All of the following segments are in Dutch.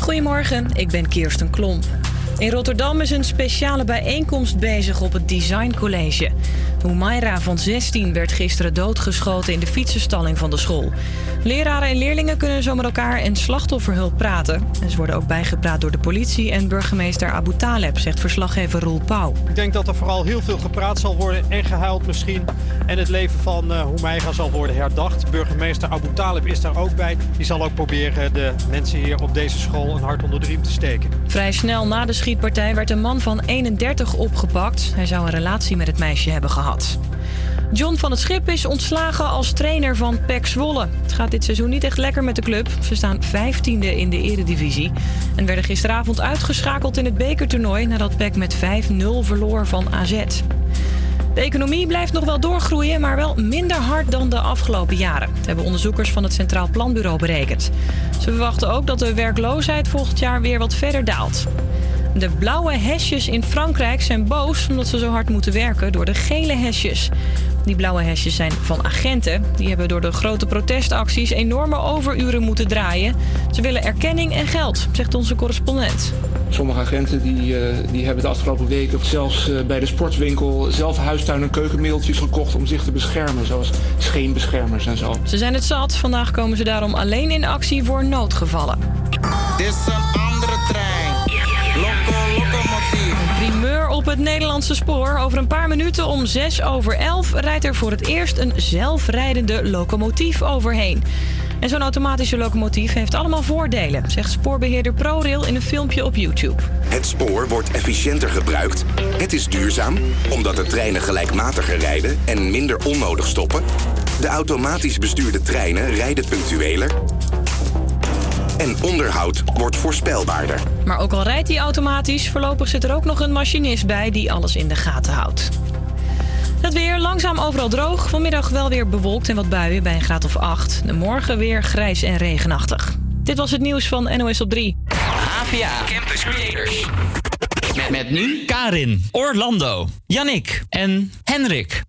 Goedemorgen, ik ben Kirsten Klomp. In Rotterdam is een speciale bijeenkomst bezig op het Design College. Humaira van 16 werd gisteren doodgeschoten in de fietsenstalling van de school. Leraren en leerlingen kunnen zo met elkaar en slachtofferhulp praten. En ze worden ook bijgepraat door de politie en burgemeester Abu Taleb, zegt verslaggever Roel Pauw. Ik denk dat er vooral heel veel gepraat zal worden en gehuild misschien. En het leven van uh, Humaira zal worden herdacht. Burgemeester Abu Taleb is daar ook bij. Die zal ook proberen de mensen hier op deze school een hart onder de riem te steken. Vrij snel na de schietpartij werd een man van 31 opgepakt. Hij zou een relatie met het meisje hebben gehad. John van het Schip is ontslagen als trainer van PEC Zwolle. Het gaat dit seizoen niet echt lekker met de club. Ze staan 15e in de eredivisie. En werden gisteravond uitgeschakeld in het bekertoernooi... nadat PEC met 5-0 verloor van AZ. De economie blijft nog wel doorgroeien, maar wel minder hard dan de afgelopen jaren. Dat hebben onderzoekers van het Centraal Planbureau berekend. Ze verwachten ook dat de werkloosheid volgend jaar weer wat verder daalt. De blauwe hesjes in Frankrijk zijn boos omdat ze zo hard moeten werken door de gele hesjes. Die blauwe hesjes zijn van agenten. Die hebben door de grote protestacties enorme overuren moeten draaien. Ze willen erkenning en geld, zegt onze correspondent. Sommige agenten die, uh, die hebben de afgelopen weken zelfs uh, bij de sportwinkel zelf huistuin- en keukenmiddeltjes gekocht om zich te beschermen, zoals scheenbeschermers en zo. Ze zijn het zat. Vandaag komen ze daarom alleen in actie voor noodgevallen. Dit is een andere trein. Op het Nederlandse spoor. Over een paar minuten om 6 over 11 rijdt er voor het eerst een zelfrijdende locomotief overheen. En zo'n automatische locomotief heeft allemaal voordelen, zegt spoorbeheerder ProRail in een filmpje op YouTube. Het spoor wordt efficiënter gebruikt. Het is duurzaam, omdat de treinen gelijkmatiger rijden en minder onnodig stoppen. De automatisch bestuurde treinen rijden punctueler. En onderhoud wordt voorspelbaarder. Maar ook al rijdt hij automatisch, voorlopig zit er ook nog een machinist bij die alles in de gaten houdt. Het weer langzaam overal droog. Vanmiddag wel weer bewolkt en wat buien bij een graad of 8. De morgen weer grijs en regenachtig. Dit was het nieuws van NOS op 3. APA Campus Creators. Met, met nu Karin, Orlando, Yannick en Henrik.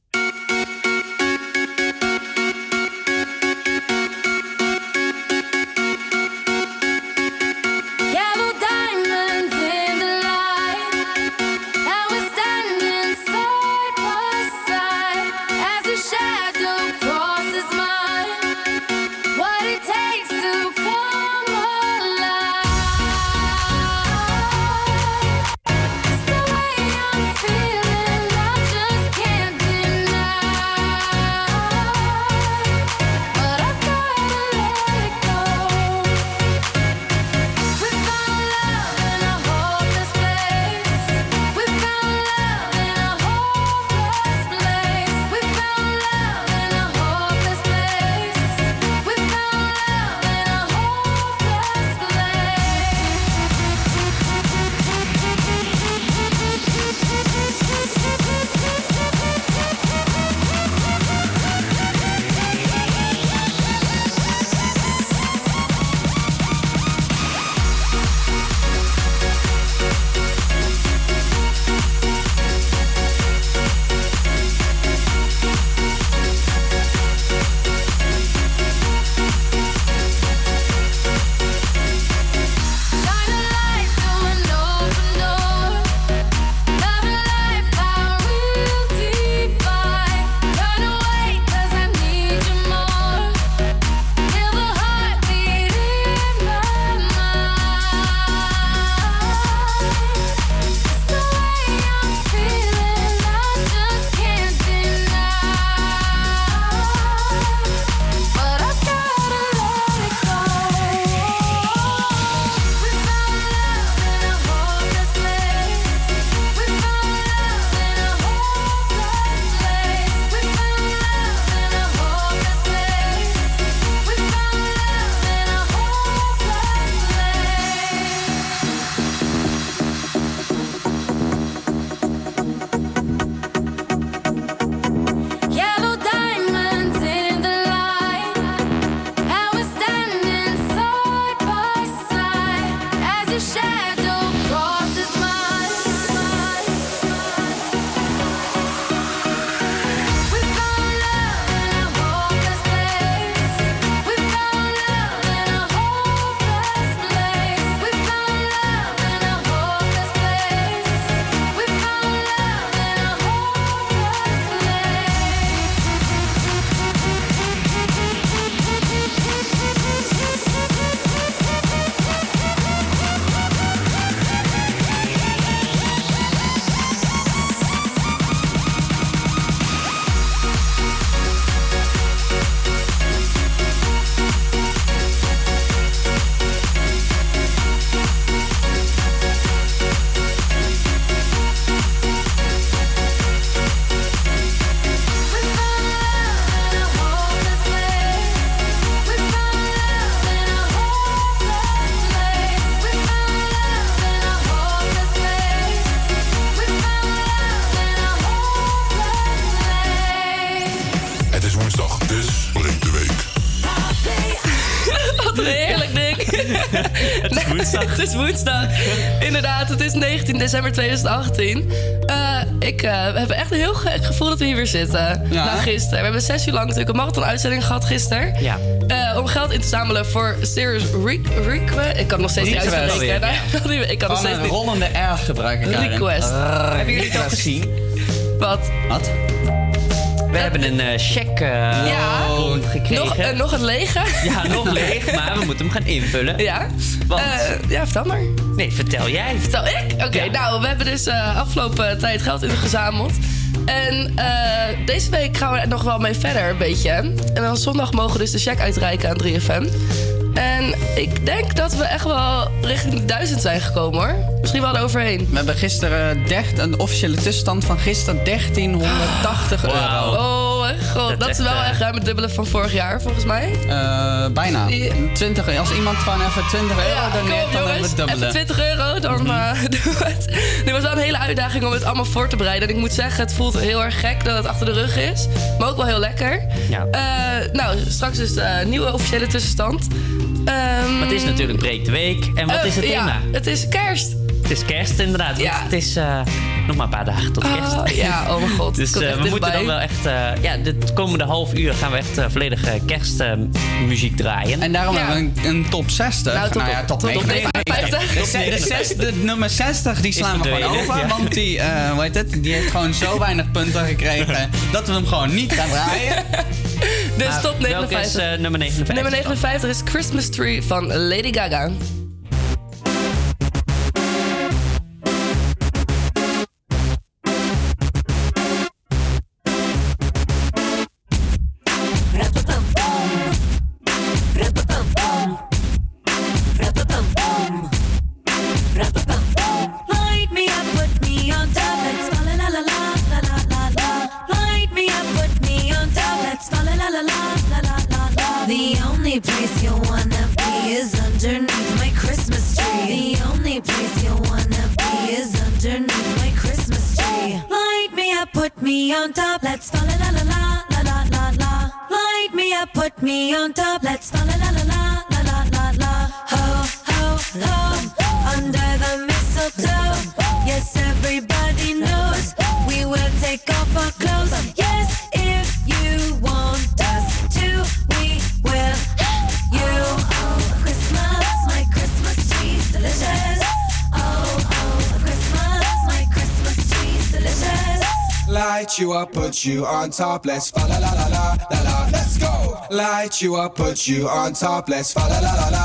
19 december 2018. Eh, ik uh, we hebben echt een heel gek gevoel dat we hier weer zitten. Ja. Na gisteren. We hebben zes uur lang natuurlijk een marathon-uitzending gehad gisteren. Ja. Eh, om geld in te zamelen voor Serious Request. Ik kan nog steeds niet uitspreken. Ja. Ik kan nog steeds een rollende R gebruiken. Request. Hebben jullie het al gezien? Wat? Wat? We hebben een eh, Ja. Gekregen. Nog, eh, nog het lege? Ja, nog leeg, maar we moeten hem gaan invullen. Ja. Want? Eh, ja, vertel maar. Nee, vertel jij. Vertel ik? Oké, nou, we hebben dus eh, afgelopen tijd geld ingezameld. En eh, deze week gaan we er nog wel mee verder, een beetje. En dan zondag mogen we dus de check uitreiken aan 3FM. En ik denk dat we echt wel richting de duizend zijn gekomen, hoor. Misschien wel eroverheen. We hebben gisteren dert, een officiële tussenstand van gisteren 1380 euro. Oh god, dat, Dat is wel echt ruim het dubbele van vorig jaar, volgens mij. Eh, bijna. 20, als iemand gewoon even 20 euro Ja, kom doneert, op, dan hebben we jongens. het dubbele. Even 20 euro, dan doen we het. Dit was wel een hele uitdaging om het allemaal voor te bereiden. En ik moet zeggen, het voelt heel erg gek dat het achter de rug is. Maar ook wel heel lekker. Ja. Eh, nou, straks is de nieuwe officiële tussenstand. Ehm, Maar het is natuurlijk Breek de Week. En wat eh, is het ja, thema? het is kerst. Het is kerst inderdaad. Ja. Het is eh, nog maar een paar dagen tot kerst. Ah, ja, oh mijn god. Dus eh, echt we moeten dan wel echt... eh, ja, de komende half uur gaan we echt eh, volledige kerstmuziek draaien. En daarom Ja. hebben we een, een top 60. Nou, top- ja, top, top 59. 59. De, de, zes- de nummer 60 die Is slaan we gewoon over. ja. Want die, eh, hoe heet het, die heeft gewoon zo weinig punten gekregen dat we hem gewoon niet gaan draaien. Dus Maar top welke is 59. eh, nummer 59? Nummer 59 is Christmas Tree van Lady Gaga. You on top. Let's fa la la la la la. Let's go. Light you up, put you on top. Let's fa la la la la.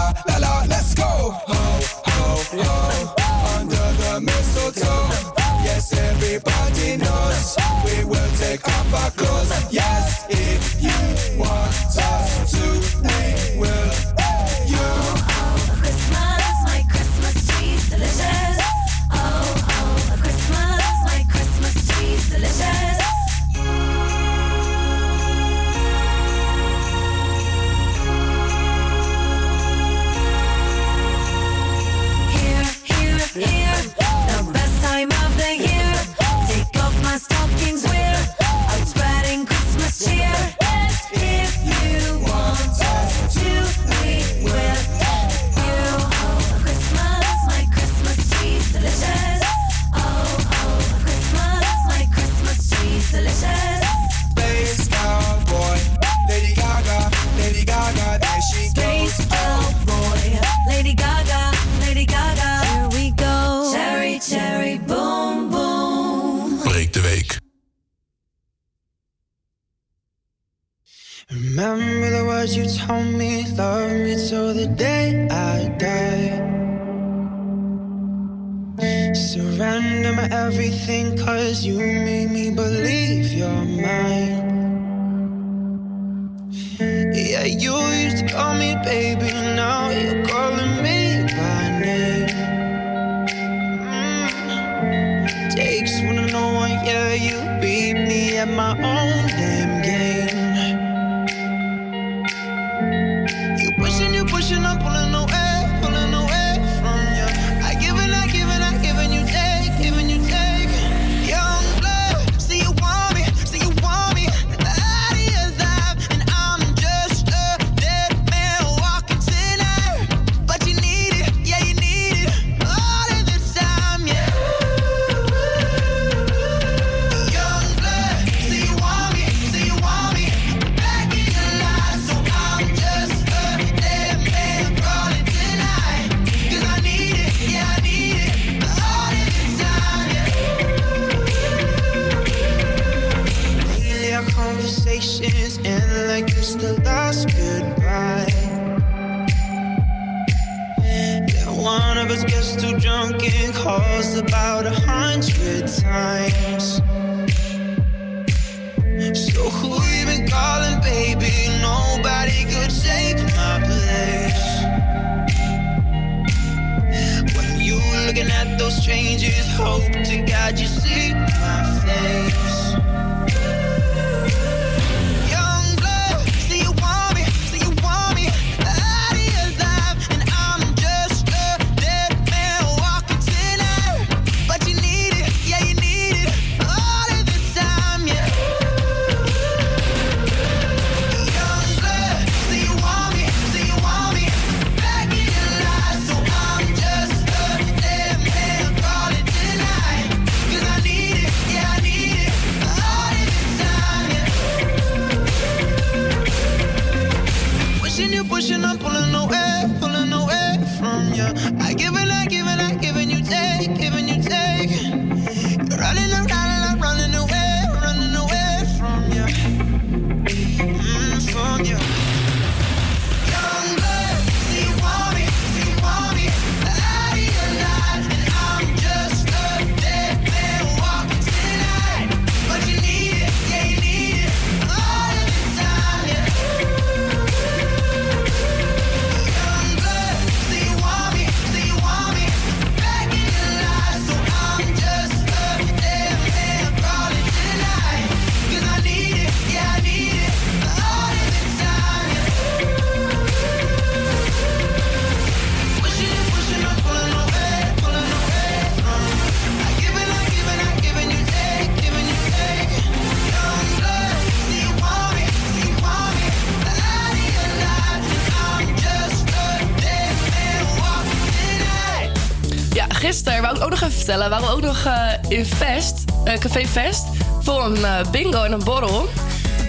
Waren we ook nog eh, in Vest, eh, Café Vest, voor een eh, bingo en een borrel.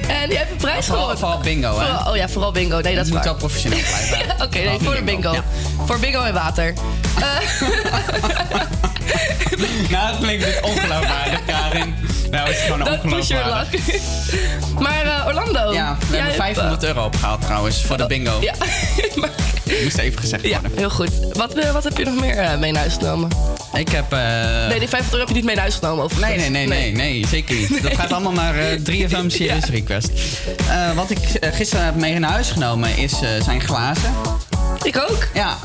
En die heeft een prijs Vooral, gewonnen. vooral bingo, hè? Vooral- oh ja, vooral bingo. Nee, dat is moet waar. wel professioneel blijven. Ja, Oké, nee, voor de bingo. Ja. Voor bingo en water. Nou, dat klinkt dit ongeloofwaardig, Karin. Nou, het is gewoon ongeloofwaardig. maar Orlando. Ja, we hebben hebt, 500 euro opgehaald trouwens voor de bingo. Ja. Moest even gezegd Ja, worden. heel goed. Wat, wat heb je nog meer mee naar huis genomen? Ik heb... eh, Nee, die 50 euro heb je niet mee naar huis genomen, Nee, overigens. nee, nee, nee, nee, zeker niet. Dat gaat allemaal naar eh, 3FM Serious Request. Eh, wat ik gisteren heb mee naar huis genomen is, eh, zijn glazen. Ik ook. Ja.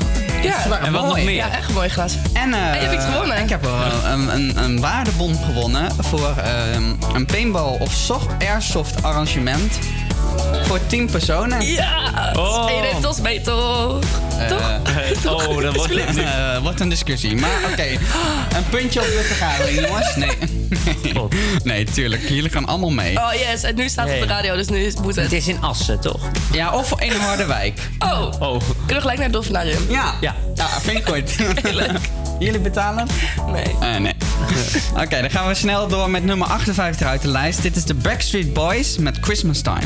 Ja. En wat nog mooi. meer? Ja, echt een mooie glas. En, eh, En je hebt iets gewonnen. Ik heb een, een, een waardebon gewonnen voor ehm, een paintball of soft, airsoft arrangement. Voor 10 personen. Ja! Oh. En je neemt ons mee, toch? toch? Oh, dat wordt wordt, eh, wordt een discussie. Maar oké, een puntje op de vergadering, jongens. Nee. nee, tuurlijk. Jullie gaan allemaal mee. Oh yes, en nu staat het op de Nee. radio, dus nu is- moet het. Het is in Assen, toch? Ja, of in Harderwijk. Oh, Oh. kunnen we gelijk naar het Dolfinarium? Ja. Ja. Ja, vind ik goed. Jullie betalen? Nee. Eh, nee. Oké, dan gaan we snel door met nummer 58 uit de lijst. Dit is de Backstreet Boys met Christmas Time.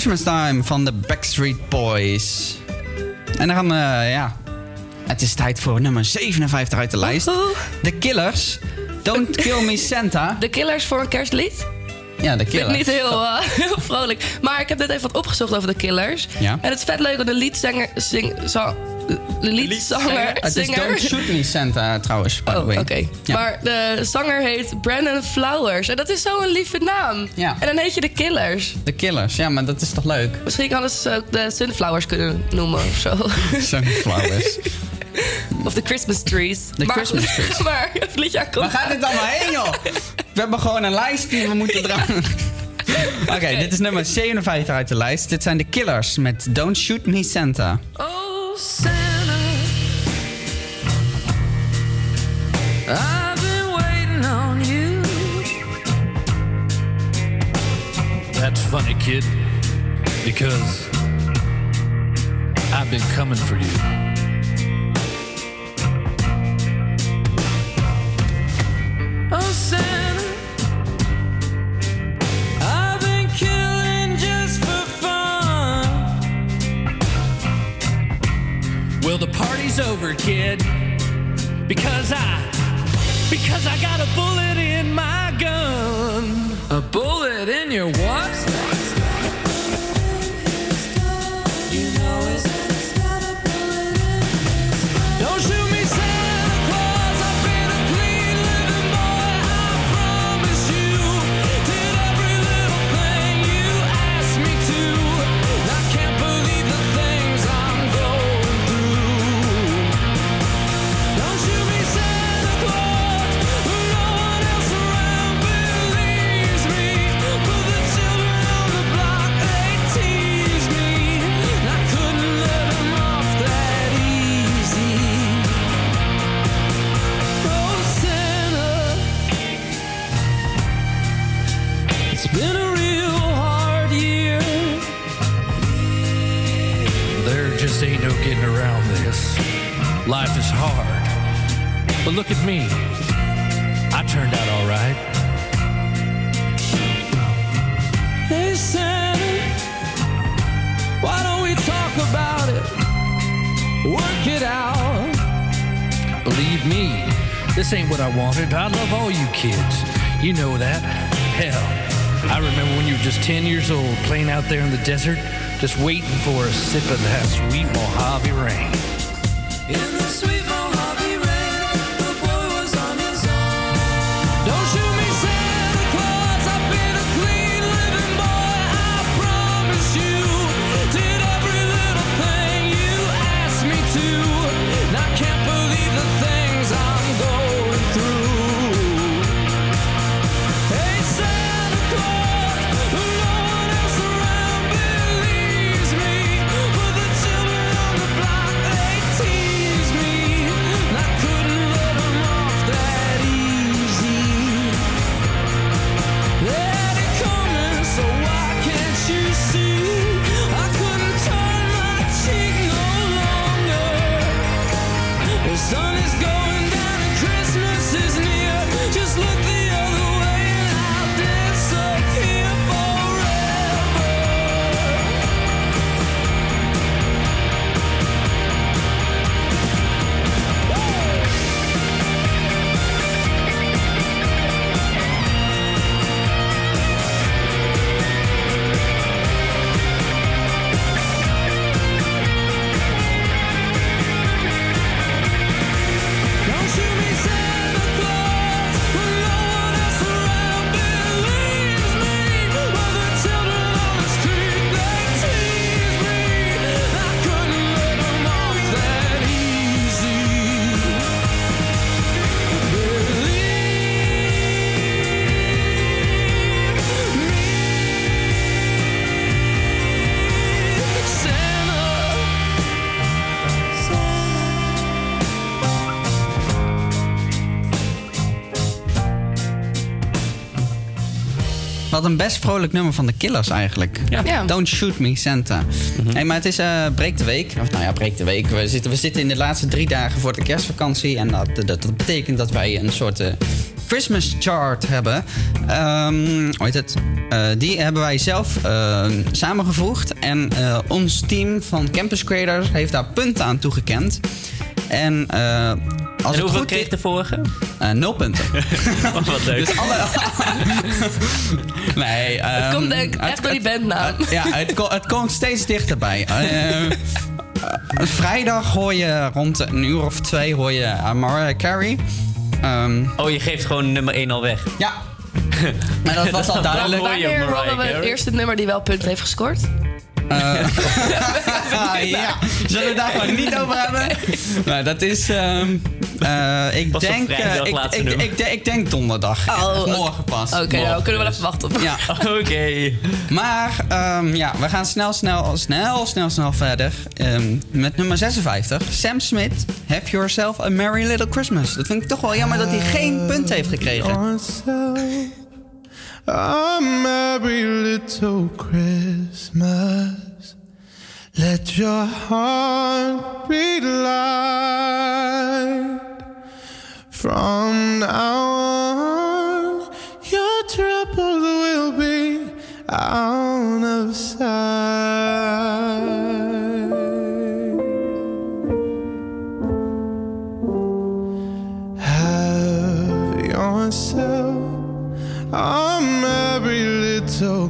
Christmas Time van de Backstreet Boys. En dan gaan we, ja... Het is tijd voor nummer 57 uit de lijst. The Killers. Don't Kill Me Santa. De Killers voor een kerstlied? Ja, de Ik vind Killers. het niet heel, eh, heel vrolijk. Maar ik heb net even wat opgezocht over de Killers. Ja. En het is vet leuk dat de liedzanger... Zing, zang, de liedzanger... Het is Don't Shoot Me Santa trouwens, by the way. Oh, Oké. Ja. Maar de zanger heet Brandon Flowers. En dat is zo'n lieve naam. Ja. En dan heet je de Killers. The Killers, ja, maar dat is toch leuk? Misschien hadden ze ook de Sunflowers kunnen noemen of zo. Sunflowers. of de Christmas Trees. De maar, Christmas trees. maar het liedje komt. Waar gaat dit allemaal heen, joh? We hebben gewoon een lijst die we moeten draaien. Oké, dit is nummer 57 uit de lijst. Dit zijn de Killers met Don't Shoot Me Santa. Oh, Santa, I've been waiting on you. That's funny, kid. Because I've been coming for you. Over, kid. Because I. Because I got a bullet in my gun. A bullet in your what? Life is hard. But look at me. I turned out all right. Hey, Santa, why don't we talk about it? Work it out. Believe me, this ain't what I wanted. I love all you kids. You know that. Hell, I remember when you were just 10 years old playing out there in the desert, just waiting for a sip of that sweet Mojave rain. In the sweet best vrolijk nummer van de Killers eigenlijk. Ja. Don't Shoot Me, Santa. Hey, maar het is eh breek de week. Of nou ja, breek de week. We zitten, we zitten in de laatste drie dagen voor de kerstvakantie. En dat, dat, dat betekent dat wij een soort eh, Christmas chart hebben. Ehm hoe heet het? Eh, die hebben wij zelf eh, samengevoegd. En ons team van Campus Creators heeft daar punten aan toegekend. En als en het hoeveel goed kreeg de vorige? Eh, nul punten. Oh, wat leuk. Dus alle... nee, Het ehm, komt denk ik echt door die bandnaam. ja, het, ko- het komt steeds dichterbij. Eh, eh, vrijdag hoor je rond een uur of twee hoor je uh, Mariah Carey. Ehm, Oh, je geeft gewoon nummer 1 al weg. Ja. Maar dat was al duidelijk. Wanneer rollen we het eerste nummer die wel punten heeft gescoord? Eh, ja, zullen we het daar gewoon niet over hebben? Nou, dat is. ehm, eh, ik, op denk, eh, vrijdag ik, ik, ik, denk- ik denk donderdag. Oh, oké. morgen pas. Oké, nou kunnen we wel even wachten. Ja. Oké. Maar ehm, ja, we gaan snel, snel, snel, snel, snel verder. Ehm, met nummer 56. Sam Smith, Have Yourself a Merry Little Christmas. Dat vind ik toch wel jammer dat hij geen punt heeft gekregen. A merry little Christmas. Let your heart be light. From now on, your troubles will be out of sight. Have yourself a merry little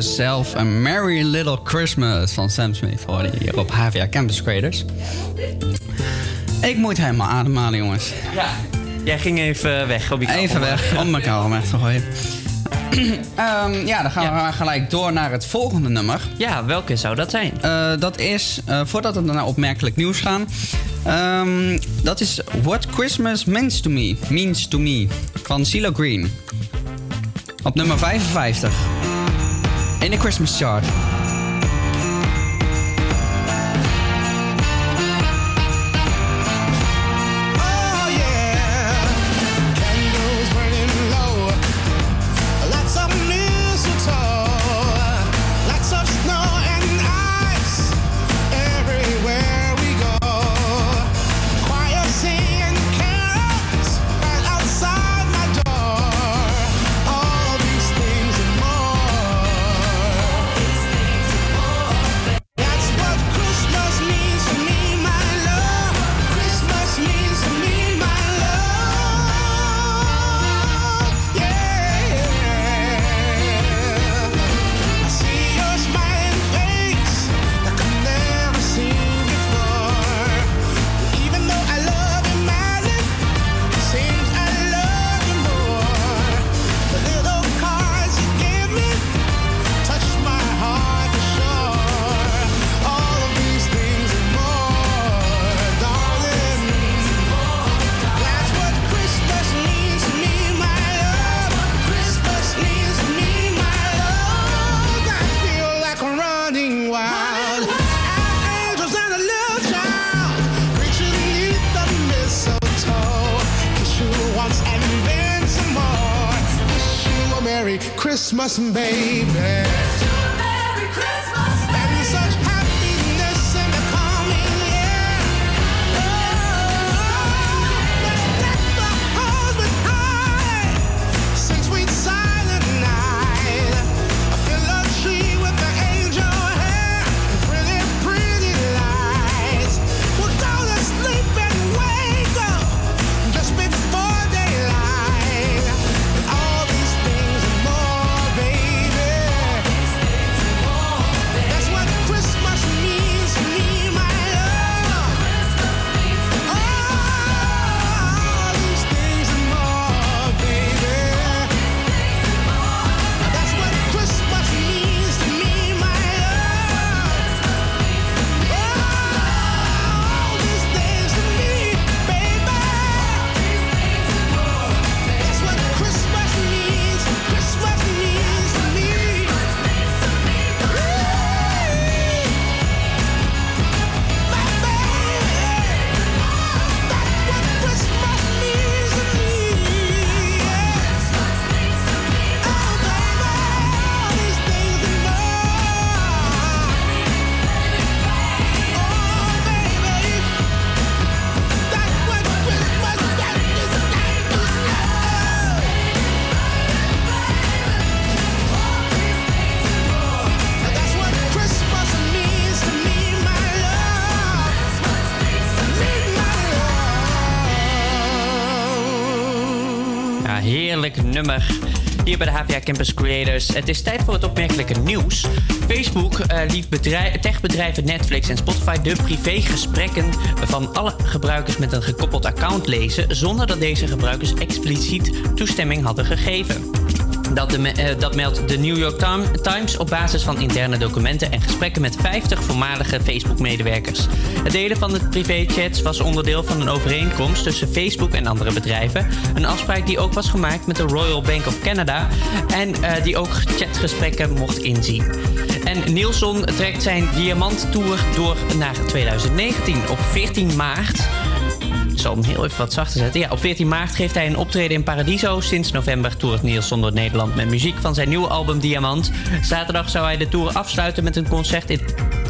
Yourself a Merry Little Christmas van Sam Smith hoorde je hier op HVA Campus Creators. Ik moet helemaal ademhalen, jongens. Ja. Jij ging even weg op je Even weg, om mijn weg te gooien. Ehm, ja, dan gaan we maar gelijk door naar het volgende nummer. Ja, welke zou dat zijn? Eh, dat is, eh, voordat we naar opmerkelijk nieuws gaan... ehm, dat is What Christmas Means to Me, Means to Me van CeeLo Green. Op nummer 55. In de Christmas chart. Campus Creators. Het is tijd voor het opmerkelijke nieuws. Facebook eh, liet bedrij- techbedrijven Netflix en Spotify de privégesprekken van alle gebruikers met een gekoppeld account lezen, zonder dat deze gebruikers expliciet toestemming hadden gegeven. Dat, eh, dat meldt de New York Tim- Times op basis van interne documenten en gesprekken met 50 voormalige Facebook-medewerkers. Het delen van de privéchats was onderdeel van een overeenkomst tussen Facebook en andere bedrijven. Een afspraak die ook was gemaakt met de Royal Bank of Canada en eh, die ook chatgesprekken mocht inzien. En Nielsen trekt zijn diamanttour door naar 2019 op 14 maart. Zal hem heel even wat zachter zetten. Ja, op 14 maart geeft hij een optreden in Paradiso. Sinds november toert Nielsen door Nederland met muziek van zijn nieuwe album Diamant. Zaterdag zou hij de tour afsluiten met een concert in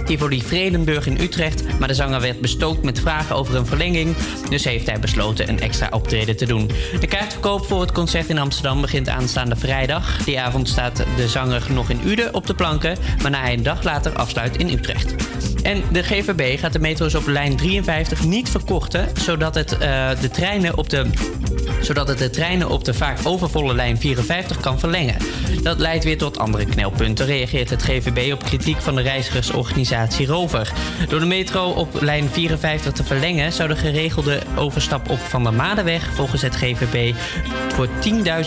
Tivoli Vredenburg in Utrecht. Maar de zanger werd bestookt met vragen over een verlenging. Dus heeft hij besloten een extra optreden te doen. De kaartverkoop voor het concert in Amsterdam begint aanstaande vrijdag. Die avond staat de zanger nog in Uden op de planken. Waarna hij een dag later afsluit in Utrecht. En de GVB gaat de metro's op lijn 53 niet verkorten, zodat het, eh, de treinen op de zodat het de treinen op de vaak overvolle lijn 54 kan verlengen. Dat leidt weer tot andere knelpunten, reageert het GVB op kritiek van de reizigersorganisatie Rover. Door de metro op lijn 54 te verlengen zou de geregelde overstap op Van der Madenweg volgens het GVB voor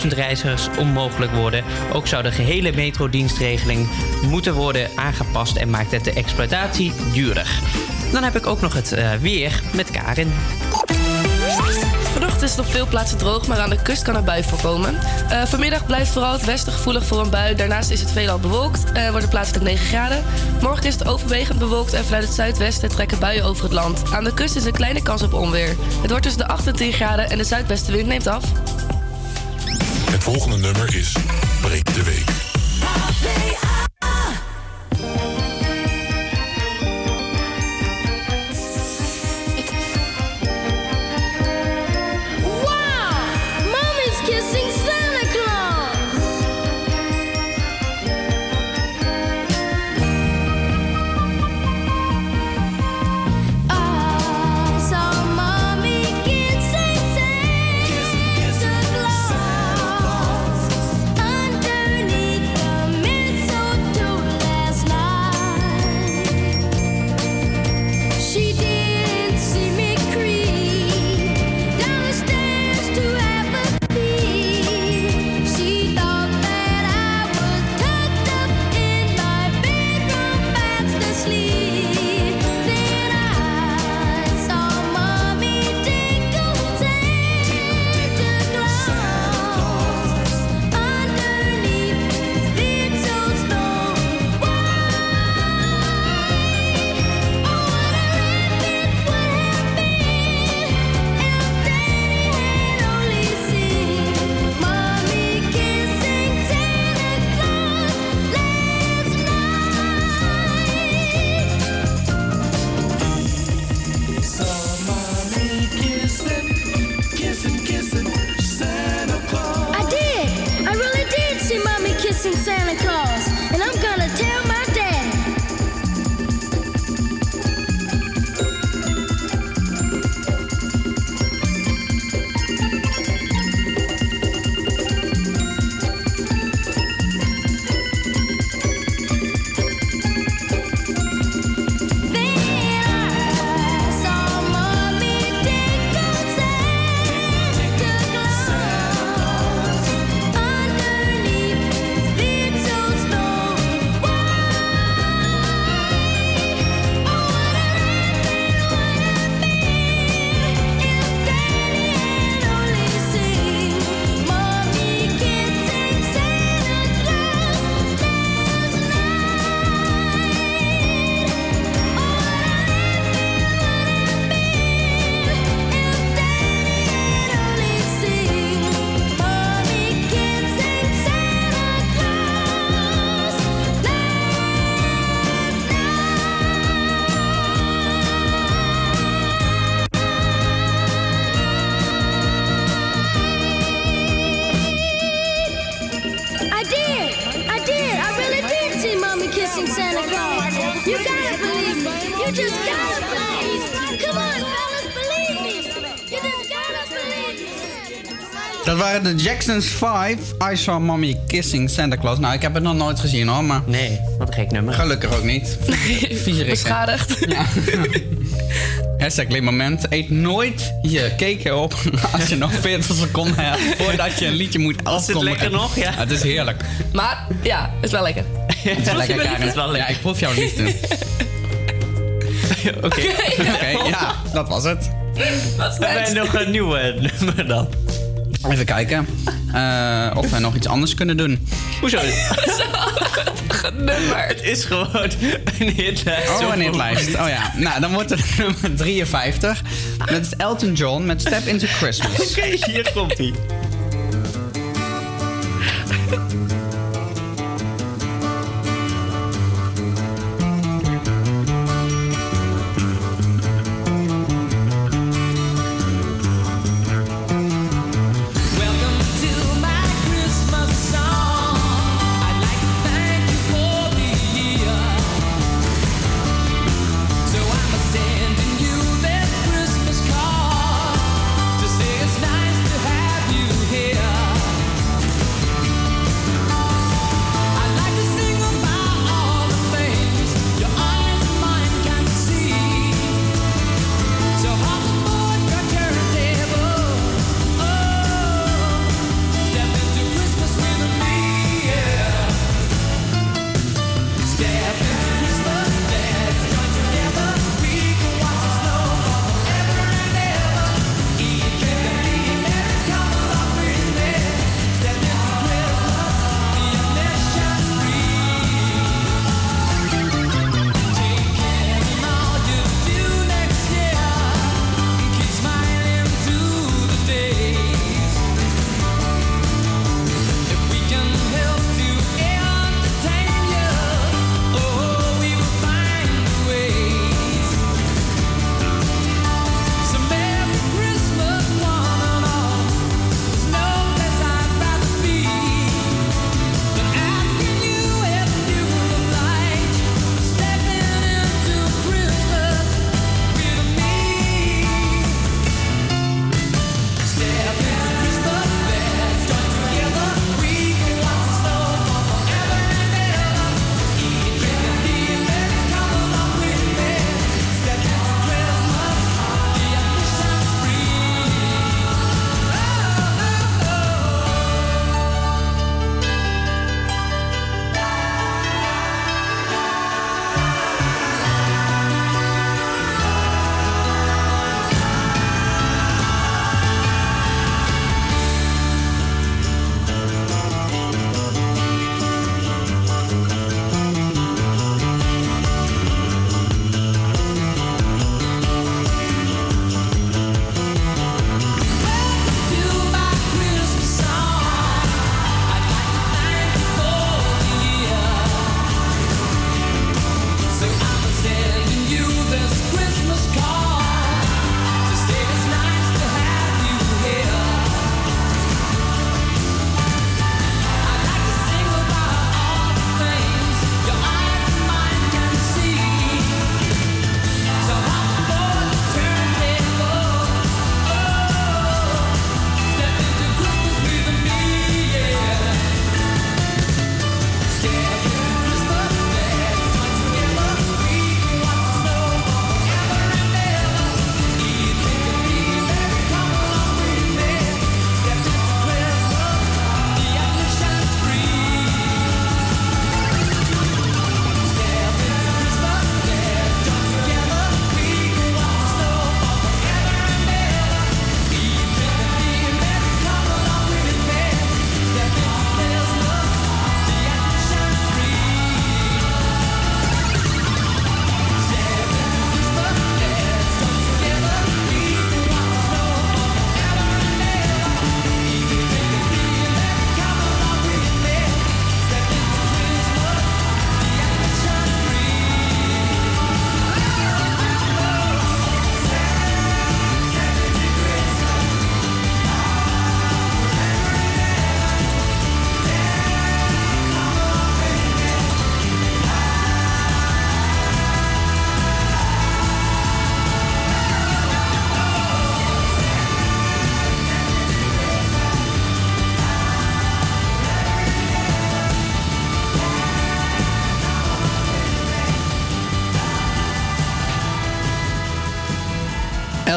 10.000 reizigers onmogelijk worden. Ook zou de gehele metrodienstregeling moeten worden aangepast en maakt het de exploitatie duurder. Dan heb ik ook nog het eh, weer met Karin. Vanochtend is het op veel plaatsen droog, maar aan de kust kan er bui voorkomen. Eh, vanmiddag blijft vooral het westen gevoelig voor een bui. Daarnaast is het veelal bewolkt, eh, wordt het plaatselijk 9 graden. Morgen is het overwegend bewolkt en vanuit het zuidwesten trekken buien over het land. Aan de kust is een kleine kans op onweer. Het wordt tussen de 8 en 10 graden en de zuidwestenwind neemt af. Het volgende nummer is Breek de Week. Jacksons 5. I saw mommy kissing Santa Claus. Nou, ik heb het nog nooit gezien hoor, maar... Nee, wat een gek nummer. Gelukkig ook niet. Hè? Beschadigd. Ja. Hashtag moment. Eet nooit je cake op als je nog 40 seconden hebt voordat je een liedje moet afkondigen. lekker nog, ja. Het is heerlijk. Maar ja, het is wel lekker. Het is lekker, Karen. Ja, ik proef jouw liefde. Oké. Oké, ja, dat was het. Wat Hebben wij nog een nieuwe nummer dan? Even kijken eh, of wij nog iets anders kunnen doen. Hoezo? nummer. Het is gewoon een hitlijst. Oh, een hitlijst. Oh ja. Nou, dan wordt het nummer 53. Dat is Elton John met Step Into Christmas. Oké, hier komt hij.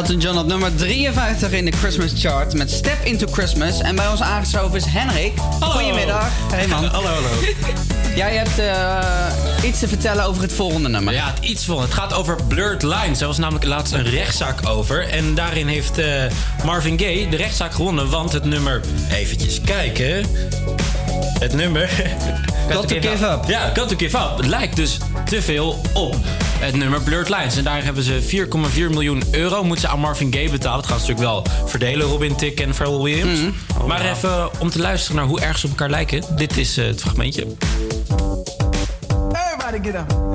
Elton John op nummer 53 in de Christmas chart met Step Into Christmas. En bij ons aangeschoven is Henrik. Hallo. Goedemiddag. Hey man. Hallo, hallo. Jij hebt eh, iets te vertellen over het volgende nummer. Ja, het iets van. Het gaat over Blurred Lines. Er was namelijk laatst een rechtszaak over. En daarin heeft eh, Marvin Gaye de rechtszaak gewonnen. Want het nummer... Eventjes kijken. Het nummer... Got to Give Up. Ja, Got to Give Up. Het lijkt dus te veel op het nummer Blurred Lines. En daar hebben ze 4,4 miljoen euro moeten ze aan Marvin Gaye betalen. Het gaan ze natuurlijk wel verdelen, Robin Tick en Pharrell Williams. Mhm. maar even om te luisteren naar hoe erg ze op elkaar lijken. Dit is eh, het fragmentje. Everybody get up.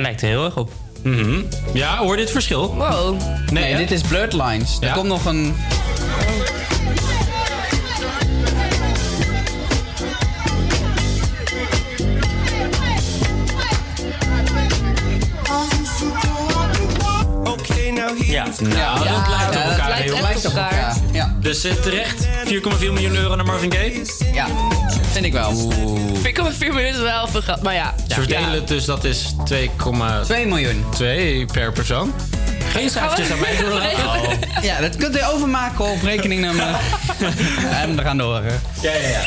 Lijkt er heel erg op. Mhm. Ja, hoor je dit verschil? Wow. Nee, dit is Blurred Lines. Er Ja. komt nog een... Here Ja, nou, dat lijkt op dat elkaar lijkt heel echt erg. op elkaar. Ja, Dus eh, terecht 4,4 miljoen euro naar Marvin Gaye. ja, vind ik wel. 4,4 minuten wel veel geld. Maar ja. Ze verdelen het dus, dat is 2,2 2 miljoen. per persoon. Geen cijfertjes aan mij doorlaten. Oh. Ja, dat kunt u overmaken op rekeningnummer. en we gaan door. Ja, ja, ja.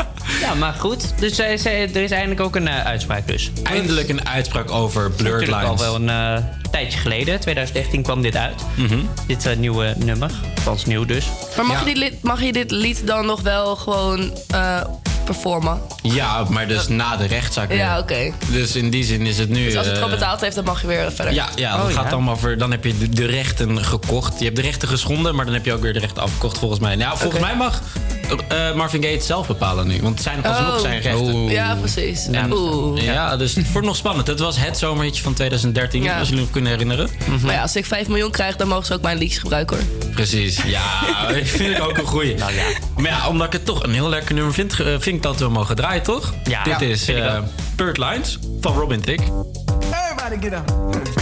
Ja, maar goed. Dus eh, ze- er is eindelijk ook een eh, uitspraak dus. Eindelijk een uitspraak over Blurred Natuurlijk al Lines. wel een eh, tijdje geleden. 2013 kwam dit uit. Mhm. Dit nieuwe nummer. Althans nieuw dus. Maar mag, Ja. je dit, lied- mag je dit lied dan nog wel gewoon eh, performen? Ja, maar dus na de rechtszaak. Ja, oké. Dus in die zin is het nu... Dus als het gewoon betaald heeft, dan mag je weer verder. Ja, ja, dat Oh, gaat ja. allemaal over. Dan heb je de, de rechten gekocht. Je hebt de rechten geschonden, maar dan heb je ook weer de rechten afgekocht volgens mij. Nou, volgens mij mag eh, Marvin Gaye het zelf bepalen nu. Want het zijn alsnog Oh. zijn rechten. Ja, precies. En- Oeh. Ja, dus het wordt nog spannend. Het was het zomerhitje van 2013, Ja. als jullie nog kunnen herinneren. Maar ja, als ik 5 miljoen krijg, dan mogen ze ook mijn liedjes gebruiken hoor. Precies, ja, vind ik ook een goeie. Nou ja. Maar ja, omdat ik het toch een heel lekker nummer vind, eh, vind ik dat we mogen draaien, toch? Ja, Dit ja, is eh ook. Bird Lines van Robin Tick. Everybody get up.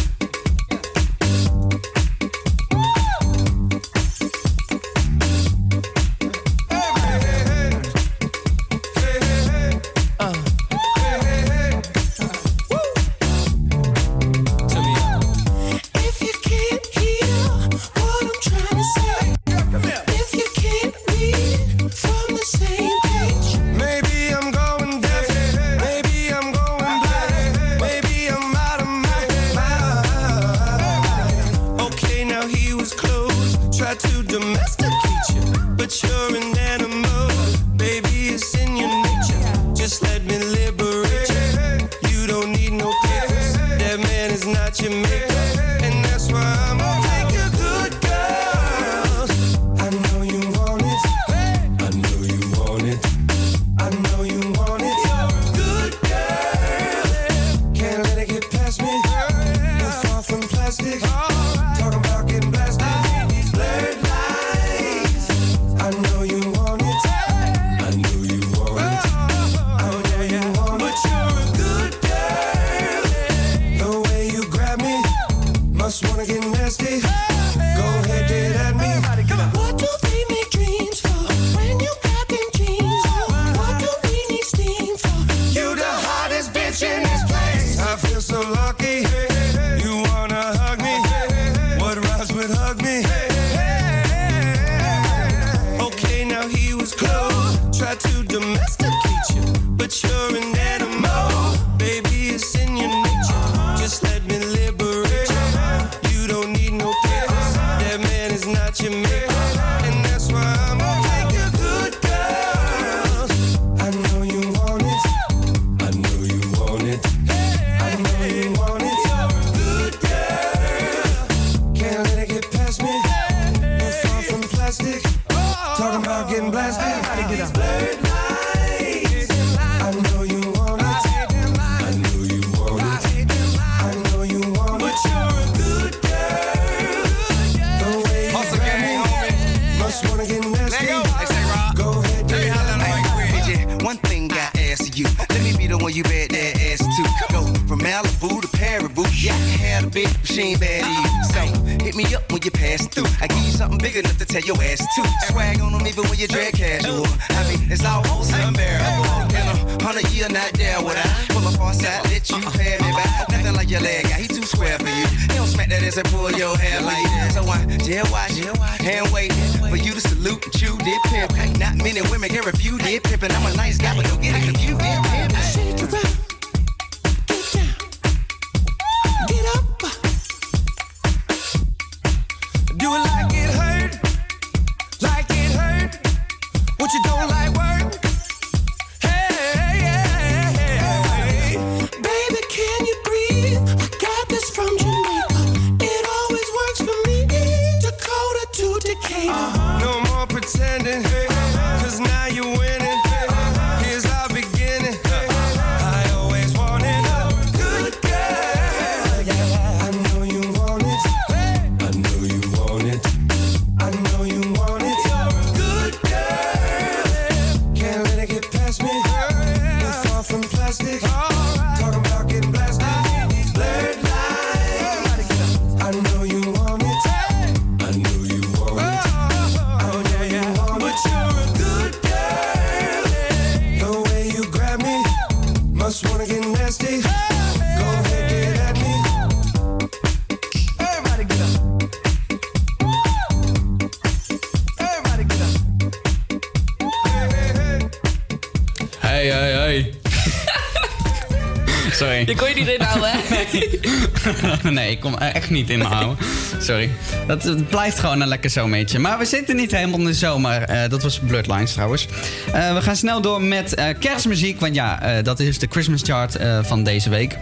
niet in me houden. Sorry. Dat, blijft gewoon een lekker zomertje. Maar we zitten niet helemaal in de zomer. Eh, dat was Blurred Lines trouwens. Eh, we gaan snel door met eh, kerstmuziek. Want ja, dat is de Christmas chart van deze week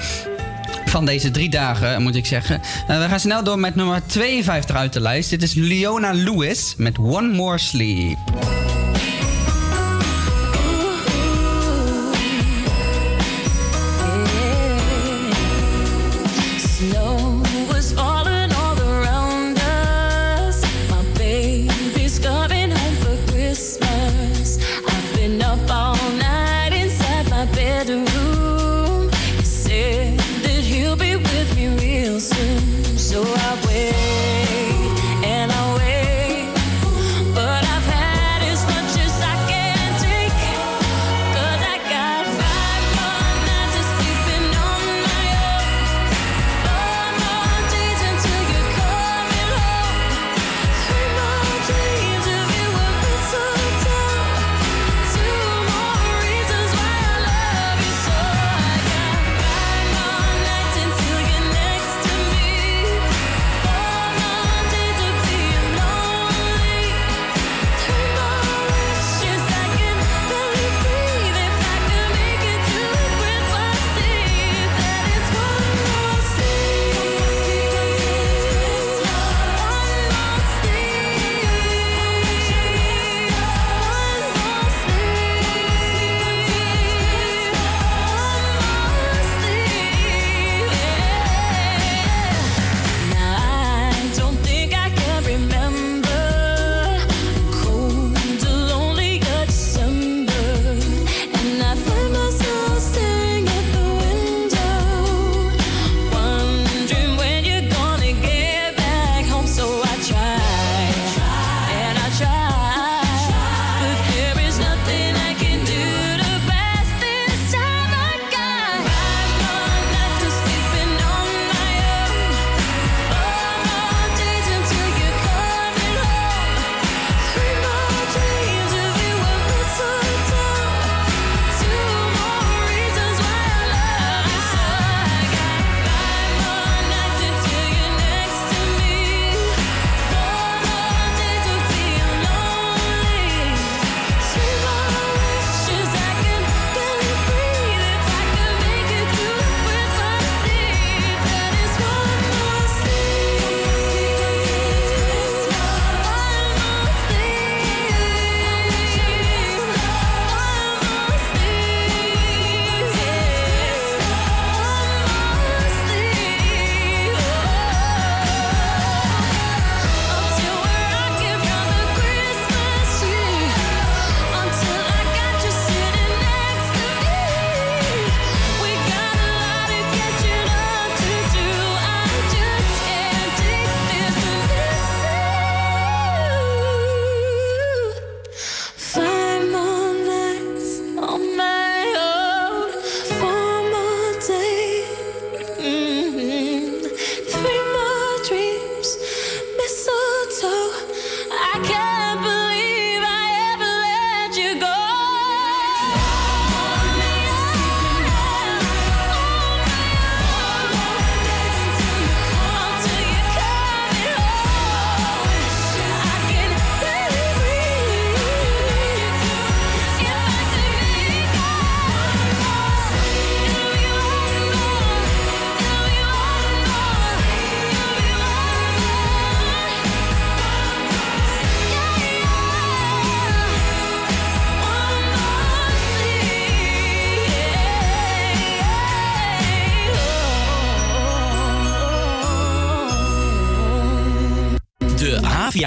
van deze drie dagen, moet ik zeggen. We gaan snel door met nummer 52 uit de lijst. Dit is Leona Lewis met One More Sleep.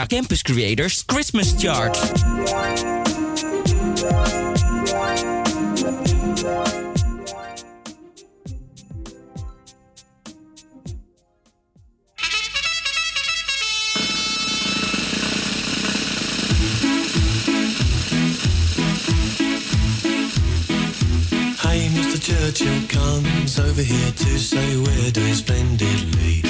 Havia Campus Creators Christmas Chart. Hey, Mr. Churchill comes over here to say we're doing splendidly.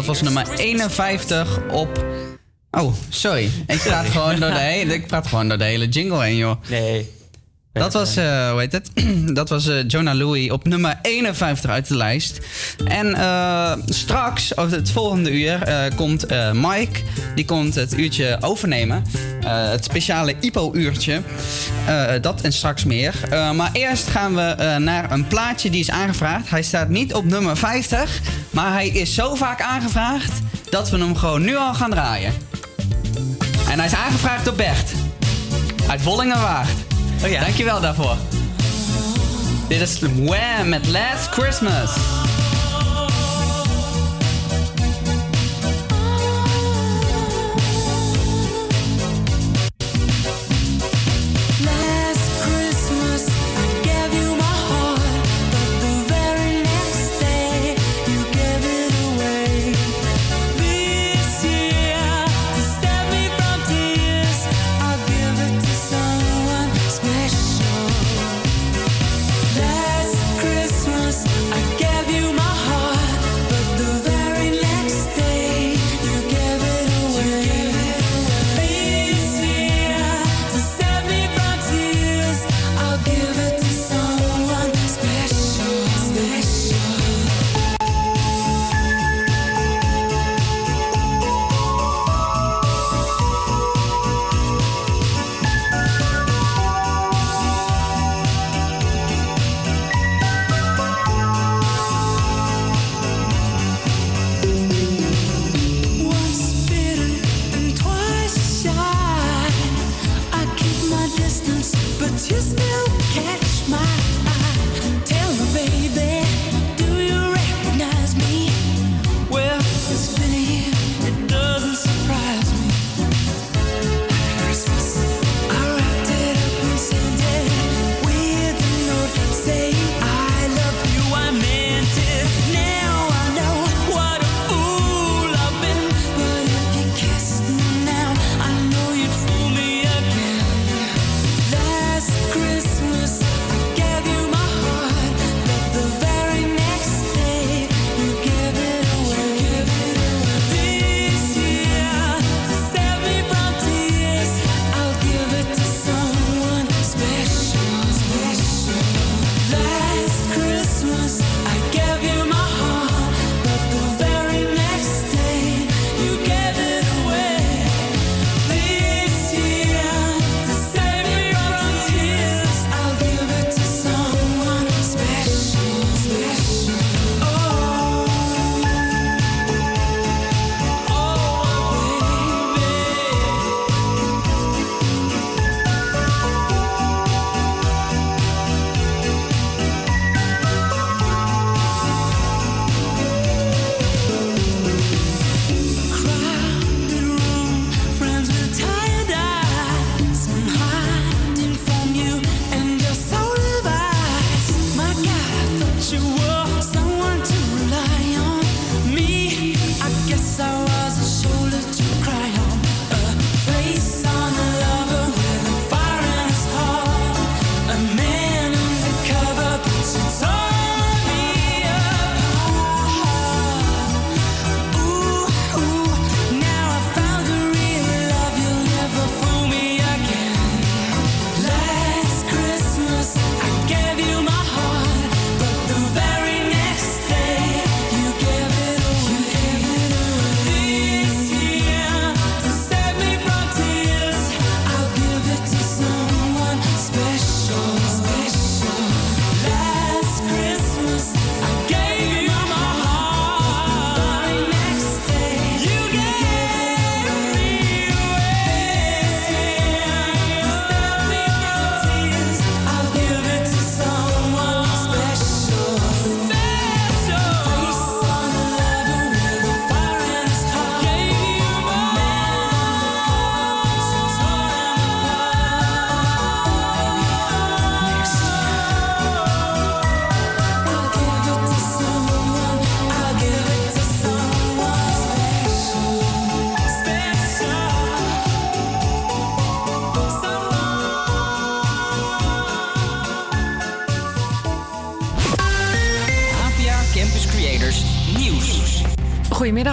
Dat was nummer 51 op... Oh, sorry. Ik praat gewoon door de hele, ik praat gewoon door de hele jingle heen, joh. Nee. Dat was, eh, hoe heet het? Dat was eh, Jonah Louie op nummer 51 uit de lijst. En eh, straks, over het volgende uur, komt Mike. Die komt het uurtje overnemen. Het speciale IPO-uurtje. Dat en straks meer. Maar eerst gaan we naar een plaatje die is aangevraagd. Hij staat niet op nummer 50. Maar hij is zo vaak aangevraagd dat we hem gewoon nu al gaan draaien. En hij is aangevraagd door Bert. Uit Wollingenwaard. Oh ja. Dankjewel daarvoor. Dit is Wham met Last Christmas.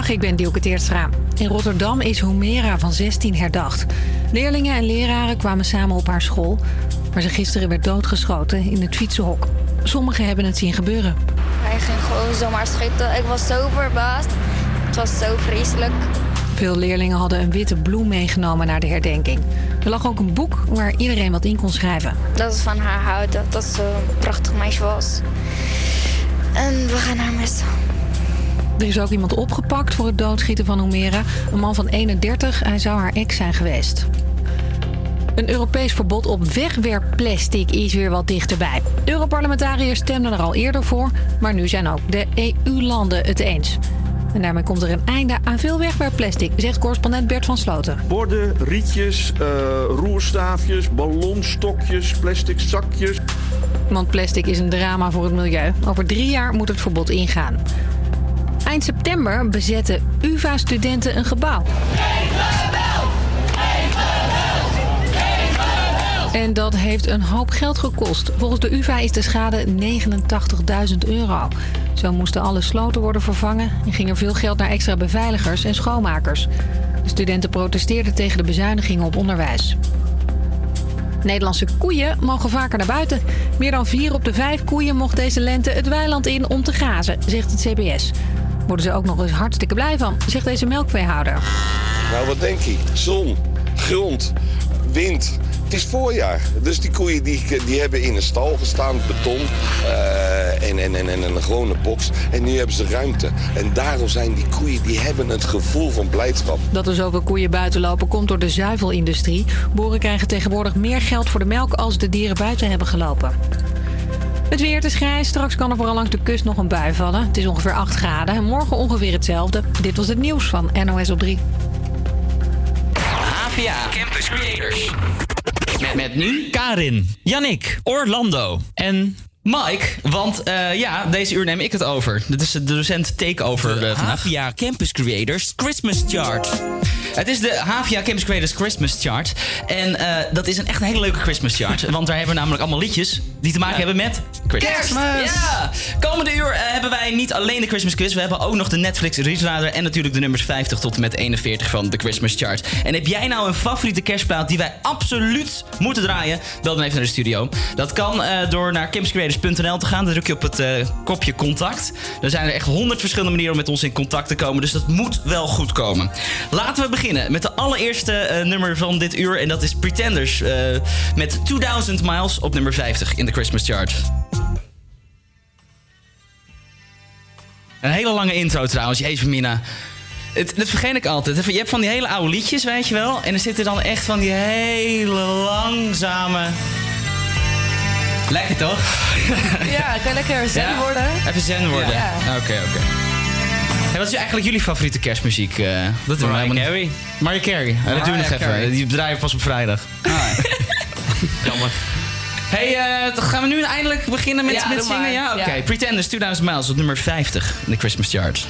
Ik ben Dielke Teertstra. In Rotterdam is Humera van 16 herdacht. Leerlingen en leraren kwamen samen op haar school... waar ze gisteren werd doodgeschoten in het fietsenhok. Sommigen hebben het zien gebeuren. Hij ging gewoon zomaar schieten. Ik was zo verbaasd. Het was zo vreselijk. Veel leerlingen hadden een witte bloem meegenomen naar de herdenking. Er lag ook een boek waar iedereen wat in kon schrijven. Dat is van haar houden. Dat ze een prachtig meisje was. En we gaan haar missen. Er is ook iemand opgepakt voor het doodschieten van Humera. Een man van 31, hij zou haar ex zijn geweest. Een Europees verbod op wegwerpplastic is weer wat dichterbij. Europarlementariërs stemden er al eerder voor, maar nu zijn ook de EU-landen het eens. En daarmee komt er een einde aan veel wegwerpplastic, zegt correspondent Bert van Sloten. Borden, rietjes, eh, roerstaafjes, ballonstokjes, plastic zakjes. Want plastic is een drama voor het milieu. Over drie jaar moet het verbod ingaan. Eind september bezetten UvA-studenten een gebouw. En dat heeft een hoop geld gekost. Volgens de UvA is de schade 89.000 euro. Zo moesten alle sloten worden vervangen en ging er veel geld naar extra beveiligers en schoonmakers. De studenten protesteerden tegen de bezuinigingen op onderwijs. Nederlandse koeien mogen vaker naar buiten. Meer dan vier op de vijf koeien mocht deze lente het weiland in om te grazen, zegt het CBS. Worden ze ook nog eens hartstikke blij van, zegt deze melkveehouder. Nou, wat denk je? Zon, grond, wind. Het is voorjaar. Dus die koeien die, die hebben in een stal gestaan, beton eh, en, en, en, en een gewone box. En nu hebben ze ruimte. En daarom zijn die koeien, die hebben het gevoel van blijdschap. Dat er zoveel koeien buiten lopen komt door de zuivelindustrie. Boeren krijgen tegenwoordig meer geld voor de melk als de dieren buiten hebben gelopen. Het weer, is grijs. Straks kan er vooral langs de kust nog een bui vallen. Het is ongeveer 8 graden. En morgen ongeveer hetzelfde. Dit was het nieuws van NOS op 3. APA Campus Creators. Met, met nu Karin, Yannick, Orlando en Mike. Want eh, ja, deze uur neem ik het over. Dit is de docent takeover De eh, vandaag. Havia Campus Creators Christmas Chart. Het is de Havia Campus Creators Christmas Chart. En eh, dat is een echt een hele leuke Christmas chart. want daar hebben we namelijk allemaal liedjes die te maken hebben met Christmas. Ja! Komende uur eh, hebben wij niet alleen de Christmas quiz. We hebben ook nog de Netflix Reader en natuurlijk de nummers 50 tot en met 41 van de Christmas chart. En heb jij nou een favoriete kerstplaat die wij absoluut moeten draaien? Bel dan even naar de studio. Dat kan eh, door naar campuscreators.nl te gaan. Dan druk je op het kopje contact. Er zijn er echt honderd verschillende manieren om met ons in contact te komen. Dus dat moet wel goed komen. Laten we beginnen met de allereerste eh, nummer van dit uur. En dat is Pretenders eh, met 2000 Miles op nummer 50 in de Christmas chart. Een hele lange intro trouwens, jezus Mina. Het, dat vergeet ik altijd. Je hebt van die hele oude liedjes, weet je wel. En er zitten dan echt van die hele langzame... Lekker toch? Ja, kan lekker zen Ja? worden? Even zen worden. Ja. Oké, oké. Hey, wat is eigenlijk jullie favoriete kerstmuziek? eh? dat we helemaal niet. Carey. Mariah Carey. Dat doen we nog Mariah even. Die draaien we pas op vrijdag. Jammer. Hey, dan gaan we nu eindelijk beginnen met, Ja, met zingen? maar. Ja, oké. Ja. Pretenders 2000 Miles op nummer 50 in de Christmas Charts.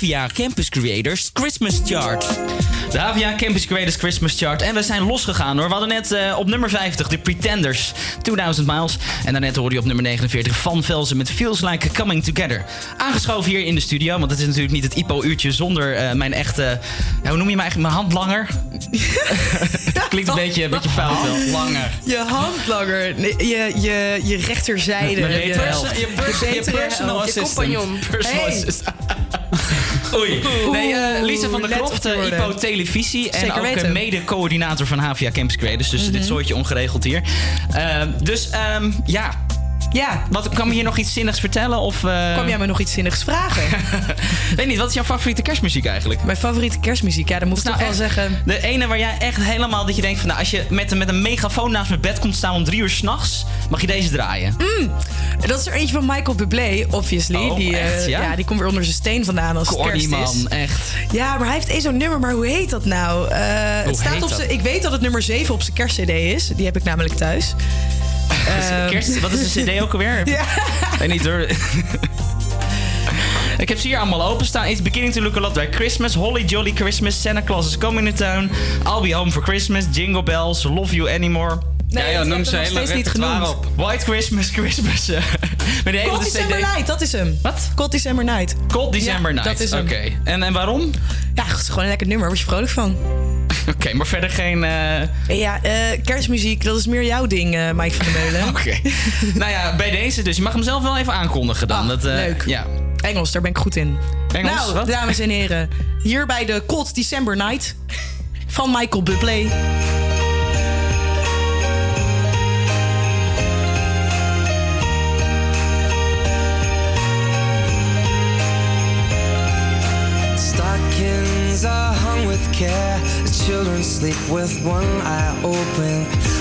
De Havia Campus Creators Christmas Chart. De Havia Campus Creators Christmas Chart. En we zijn losgegaan hoor. We hadden net eh, op nummer 50 de Pretenders, 2000 Miles. En daarnet hoorde je op nummer 49 Van Velzen met Feels Like Coming Together. Aangeschoven hier in de studio, want het is natuurlijk niet het IPO-uurtje zonder eh, mijn echte... ja, hoe noem je me eigenlijk? Mijn handlanger? Klinkt een beetje, een beetje fout wel. Langer. Je handlanger, nee, je, je, je rechterzijde. Mijn je. Je je personal je assistant. compagnon. Personal Hey. assistant. Oei. Nee, eh, Lisa van der Kroft, de eh. IPO Televisie. En Zeker ook eh, mede-coördinator van HVA Campus Creators. Dus dit soortje ongeregeld hier. Eh, dus ehm, ja. Ja. Wat, kan me hier nog iets zinnigs vertellen? Of, eh, Kwam jij me nog iets zinnigs vragen? Weet niet, wat is jouw favoriete kerstmuziek eigenlijk? Mijn favoriete kerstmuziek, ja, dan moet ik toch wel zeggen. De ene waar jij echt helemaal dat je denkt van... Nou, als je met, een- met een megafoon naast mijn bed komt staan om drie uur s'nachts... mag je deze draaien. Mm, dat is er eentje van Michael Bublé, obviously. Oh, die, eh, echt, ja? die komt weer onder zijn steen vandaan als het Corny kerst is. man, echt. Ja, maar hij heeft één zo'n nummer, maar hoe heet dat nou? Eh, het staat heet op zijn, ik weet dat het nummer 7 op zijn kerstcd is. Die heb ik namelijk thuis. Ehm, Kerst, wat is de cd ook alweer? Ja. Niet hoor. Ik heb ze hier allemaal openstaan. It's beginning to look a lot like Christmas. Holly Jolly Christmas. Santa Claus is coming to town. I'll be home for Christmas. Jingle bells. Love you anymore. Nee, Ja, joh, die noem ze hele steeds niet repertoire genoemd. op. White Christmas, Christmas. eh, Met Cold December CD. Night, dat is hem. Wat? Cold December Night. Cold December Ja, Night. dat is hem. Oké. En, en waarom? Ja, het is gewoon een lekker nummer. Word je vrolijk van. Oké, maar verder geen... eh, Ja, eh, kerstmuziek, dat is meer jouw ding, eh, Mike van der Meulen. Oké. nou ja, bij deze dus. Je mag hem zelf wel even aankondigen dan. dat, Ah, leuk. Ja. Engels, daar ben ik goed in. Engels, nou, wat? dames en heren. Hier bij de Cold December Night van Michael Bublé. Care. The children sleep with one eye open.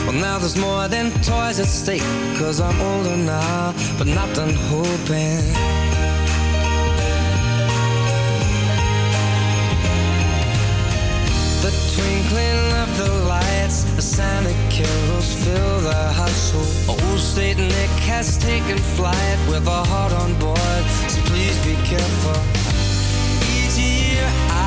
Well, now there's more than toys at stake. Cause I'm older now, but not done hoping. The twinkling of the lights, the Santa carols fill the household. Old Saint Nick has taken flight with a heart on board, so please be careful. Each year I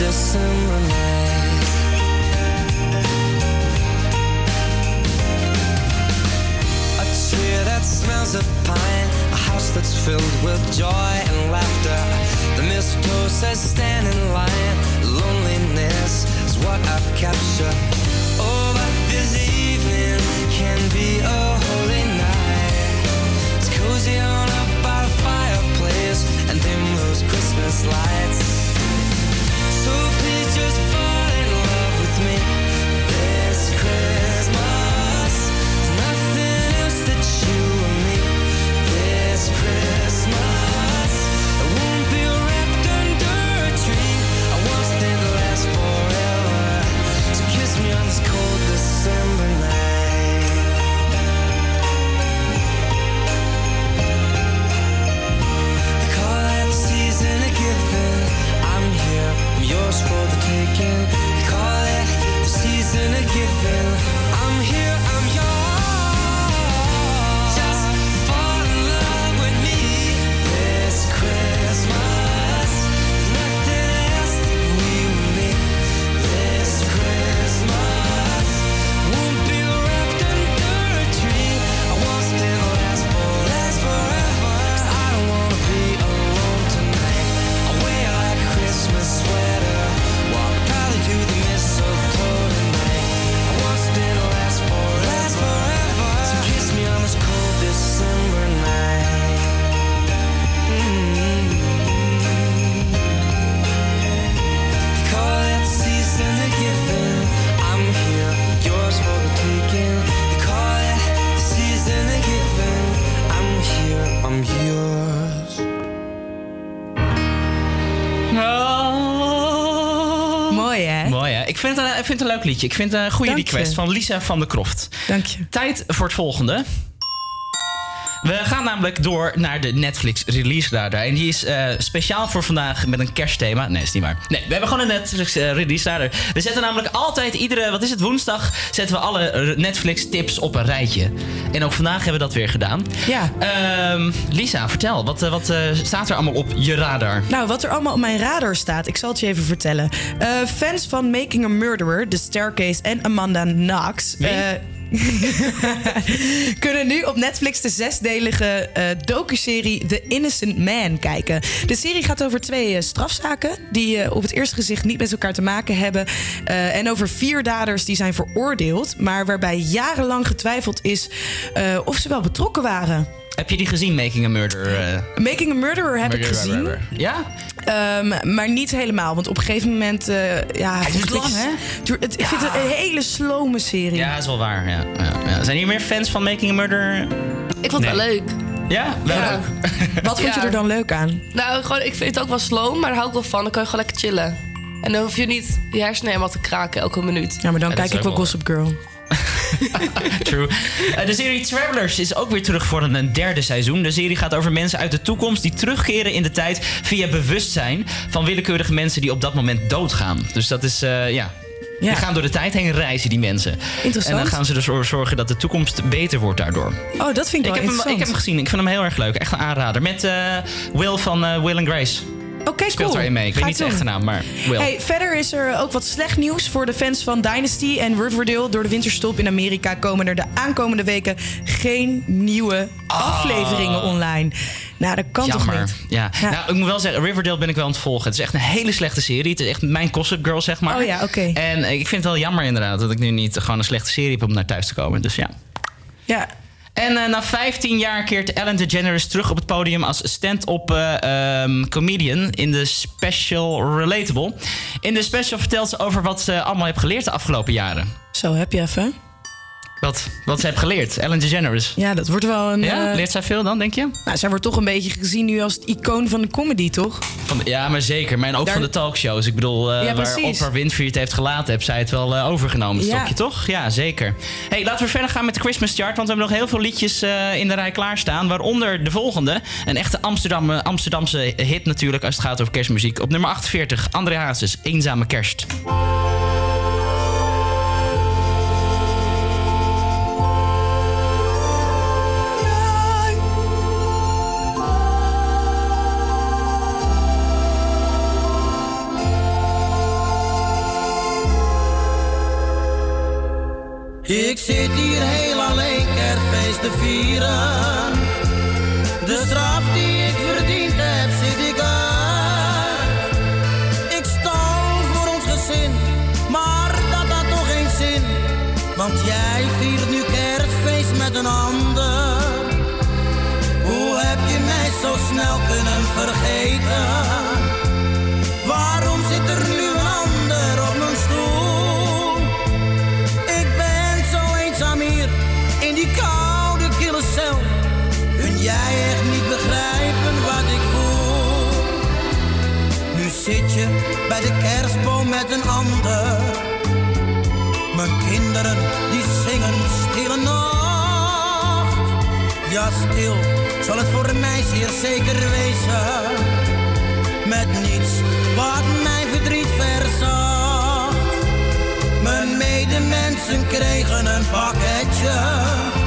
A tree that smells of pine, a house that's filled with joy and laughter. The mistletoe says stand in line. Loneliness is what I've captured. Oh, but this evening can be a holy night. It's cozy on up by the fireplace and dim those Christmas lights. yours for the taking. Call it the season of giving. I'm here. Vind, het, een- ik vind het een leuk liedje. Ik vind het een goede Dank je. request van Lisa van der Kroft. Dank je. Tijd voor het volgende. We gaan namelijk door naar de Netflix release radar. En die is eh, speciaal voor vandaag met een kerstthema. Nee, is niet waar. Nee, we hebben gewoon een Netflix eh, release radar. We zetten namelijk altijd, iedere, wat is het, woensdag... zetten we alle Netflix tips op een rijtje. En ook vandaag hebben we dat weer gedaan. Ja. Ehm, Lisa, vertel. Wat, eh, wat staat er allemaal op je radar? Nou, wat er allemaal op mijn radar staat, ik zal het je even vertellen. Fans van Making a Murderer, The Staircase en Amanda Knox... kunnen nu op Netflix de zesdelige eh docuserie The Innocent Man kijken. De serie gaat over twee eh, strafzaken die eh, op het eerste gezicht niet met elkaar te maken hebben. en over vier daders die zijn veroordeeld, maar waarbij jarenlang getwijfeld is of ze wel betrokken waren. Heb je die gezien, Making a Murder? eh? Making a Murderer heb ik gezien. murder. Ja? Ehm, maar niet helemaal, want op een gegeven moment... eh ja, Hij duurt lang, hè? Het, ik vind het een hele slome serie. Ja, is wel waar. Ja, ja, ja. Zijn hier meer fans van Making a Murder? Ik vond het Nee. wel leuk. Ja? Wel Ja. leuk. Wat vond je er dan leuk aan? Nou, gewoon, ik vind het ook wel slow, maar daar hou ik wel van. Dan kan je gewoon lekker chillen. En dan hoef je niet je hersenen helemaal te kraken elke minuut. Ja, maar dan kijk ik wel- Gossip Girl. True. Eh, de serie Travelers is ook weer terug voor een, derde seizoen. De serie gaat over mensen uit de toekomst die terugkeren in de tijd via bewustzijn van willekeurige mensen die op dat moment doodgaan. Dus dat is, eh, ja. Die gaan door de tijd heen reizen, die mensen. Interessant. En dan gaan ze ervoor zorgen dat de toekomst beter wordt daardoor. Oh, dat vind ik, Ik wel heb, hem, ik interessant. heb hem gezien. Ik vind hem heel erg leuk. Echt een aanrader. Met eh, Will van Will and Grace. Oké, Speelt cool. mee. Ik Ga weet niet zijn echte naam, maar Will. Hey, verder is er ook wat slecht nieuws voor de fans van Dynasty en Riverdale. Door de winterstop in Amerika komen er de aankomende weken geen nieuwe afleveringen online. Nou, dat kan Ah. Jammer. toch niet? Ja. Nou, ik moet wel zeggen, Riverdale ben ik wel aan het volgen. Het is echt een hele slechte serie. Het is echt mijn Gossip Girl, zeg maar. Oh ja, oké. En ik vind het wel jammer inderdaad dat ik nu niet gewoon een slechte serie heb om naar thuis te komen. Dus ja. Ja. En eh, na 15 jaar keert Ellen DeGeneres terug op het podium als stand-up eh, ehm, comedian in de special Relatable. In de special vertelt ze over wat ze allemaal heeft geleerd de afgelopen jaren. Zo, heb je even. Wat, wat ze heeft geleerd, Ellen DeGeneres. Ja, dat wordt wel een... Ja, eh, leert zij veel dan, denk je? Nou, zij wordt toch een beetje gezien nu als het icoon van de comedy, toch? Van ja, maar zeker. Maar en ook Daar- van de talkshows. Ik bedoel, eh, Ja, waar. Oprah Winfrey het heeft gelaten, heb zij het wel eh, overgenomen, Ja. stokje, toch? Ja, zeker. hey, laten we verder gaan met de Christmas chart. Want we hebben nog heel veel liedjes in de rij klaarstaan. Waaronder de volgende. Een echte Amsterdam, Amsterdamse hit natuurlijk als het gaat over kerstmuziek. Op nummer 48, André Hazes, Eenzame Kerst. Ik zit hier heel alleen kerstfeest te vieren. De straf die ik verdiend heb, zit ik uit. Ik stal voor ons gezin, maar dat had toch geen zin. Want jij viert nu kerstfeest met een ander. Hoe heb je mij zo snel kunnen vergeten? Met een ander. Mijn kinderen die zingen stille nacht. Ja, stil zal het voor mij zeer zeker wezen. Met niets wat mijn verdriet verzacht. Mijn medemensen kregen een pakketje.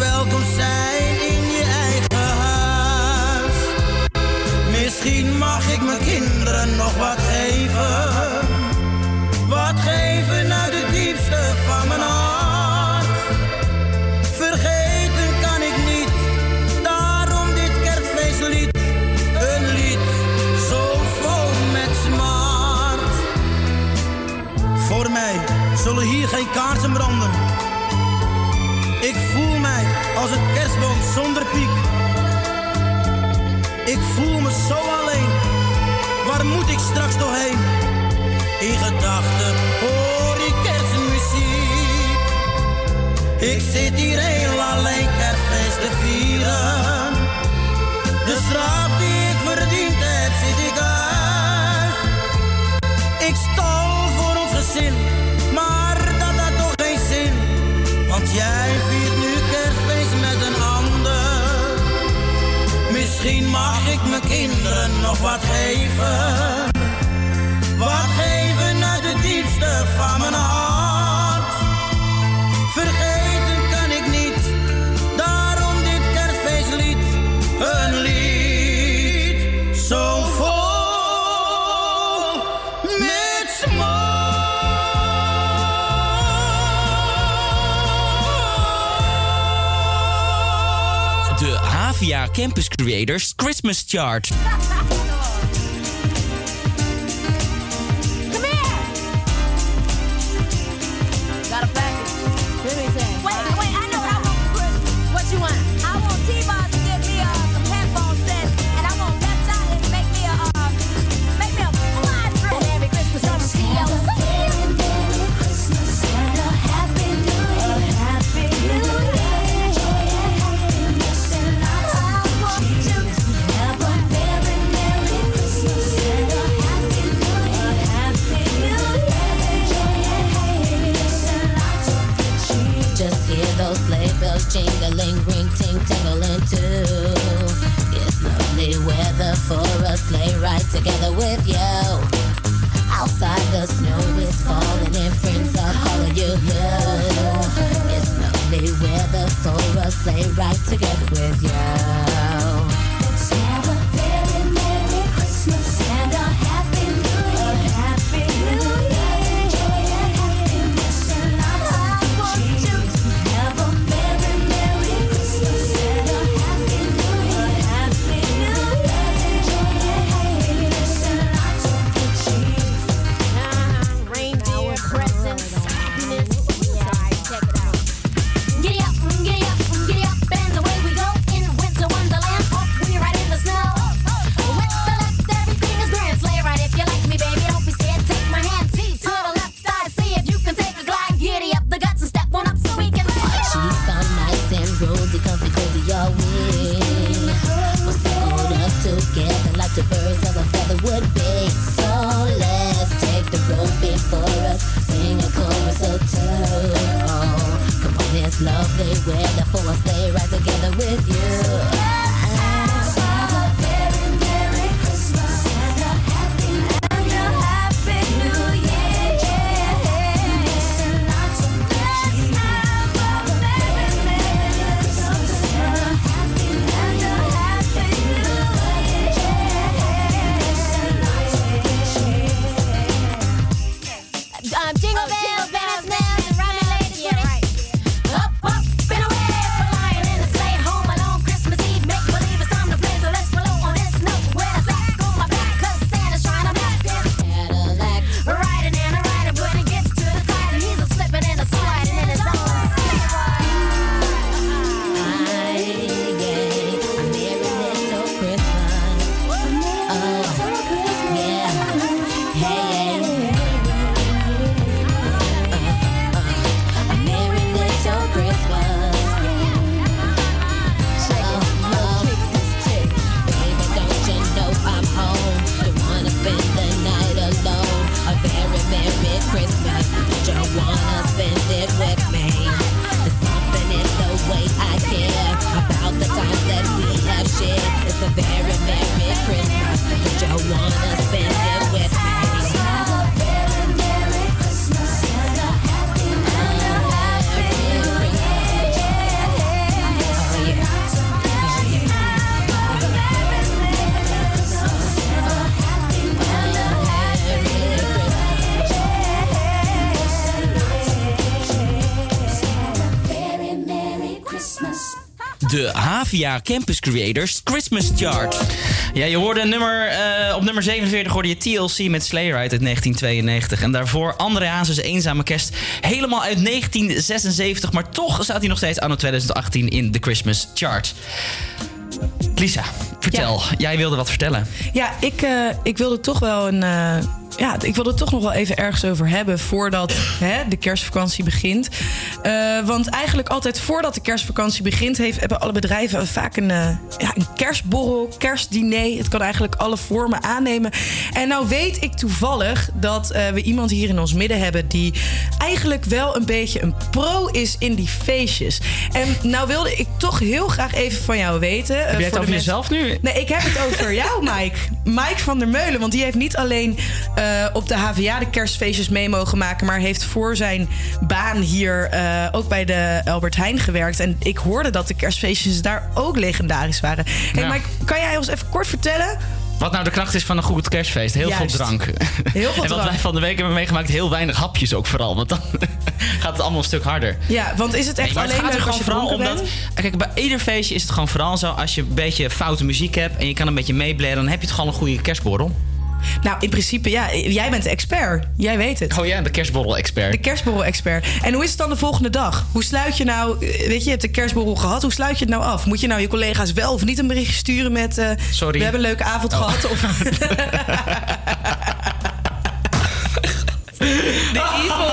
Welkom als een kerstboom zonder piek. Ik voel me zo alleen, waar moet ik straks doorheen? In gedachten hoor die kerstmuziek. Ik zit hier heel alleen kerstfeest te vieren. De straf die ik verdiend heb, zit ik uit. Ik stal voor ons gezin, maar dat had toch geen zin, want jij viert. Misschien mag ik mijn kinderen nog wat geven. Wat geven uit de diepste van mijn hart. Campus Creators Christmas Chart. Via Campus Creators Christmas Chart. Ja, je hoorde nummer, eh, op nummer 47 hoorde je TLC met Slayer uit 1992. En daarvoor André Hazes Eenzame Kerst. Helemaal uit 1976. Maar toch staat hij nog steeds anno 2018 in de Christmas Chart. Lisa, vertel. Jij wilde wat vertellen. Ja, ik, eh, ik wilde toch wel een. Eh, ja, ik wilde toch nog wel even ergens over hebben voordat hè, de kerstvakantie begint. Eh, want eigenlijk altijd voordat de kerstvakantie begint, heeft, hebben alle bedrijven vaak een, eh, ja, een kerstborrel, kerstdiner. Het kan eigenlijk alle vormen aannemen. En nou weet ik toevallig dat eh, we iemand hier in ons midden hebben die eigenlijk wel een beetje een pro is in die feestjes. En nou wilde ik toch heel graag even van jou weten. eh, Heb jij het over jezelf nu? Nee, ik heb het over jou, Mike. Mike van der Meulen. Want die heeft niet alleen eh, op de HVA de kerstfeestjes mee mogen maken... maar heeft voor zijn baan hier eh, ook bij de Albert Heijn gewerkt. En ik hoorde dat de kerstfeestjes daar ook legendarisch waren. Hey, Ja. Mike, kan jij ons even kort vertellen... Wat nou de kracht is van een goed kerstfeest? Heel Juist. veel drank. Heel veel en wat drank. wij van de week hebben meegemaakt, heel weinig hapjes ook vooral. Want dan gaat het allemaal een stuk harder. Ja, want is het echt Nee, maar het alleen gaat er gewoon je vooral om dronken dat... bent? Kijk, bij ieder feestje is het gewoon vooral zo... als je een beetje foute muziek hebt en je kan een beetje meeblaren... dan heb je het gewoon een goede kerstborrel. Nou, in principe, ja. Jij bent de expert. Jij weet het. Oh ja, de kerstborrel-expert. De kerstborrel-expert. En hoe is het dan de volgende dag? Hoe sluit je nou... eh, Weet je, je hebt de kerstborrel gehad. Hoe sluit je het nou af? Moet je nou je collega's wel of niet een berichtje sturen met... eh, Sorry. We hebben een leuke avond Oh. gehad. Of, De evil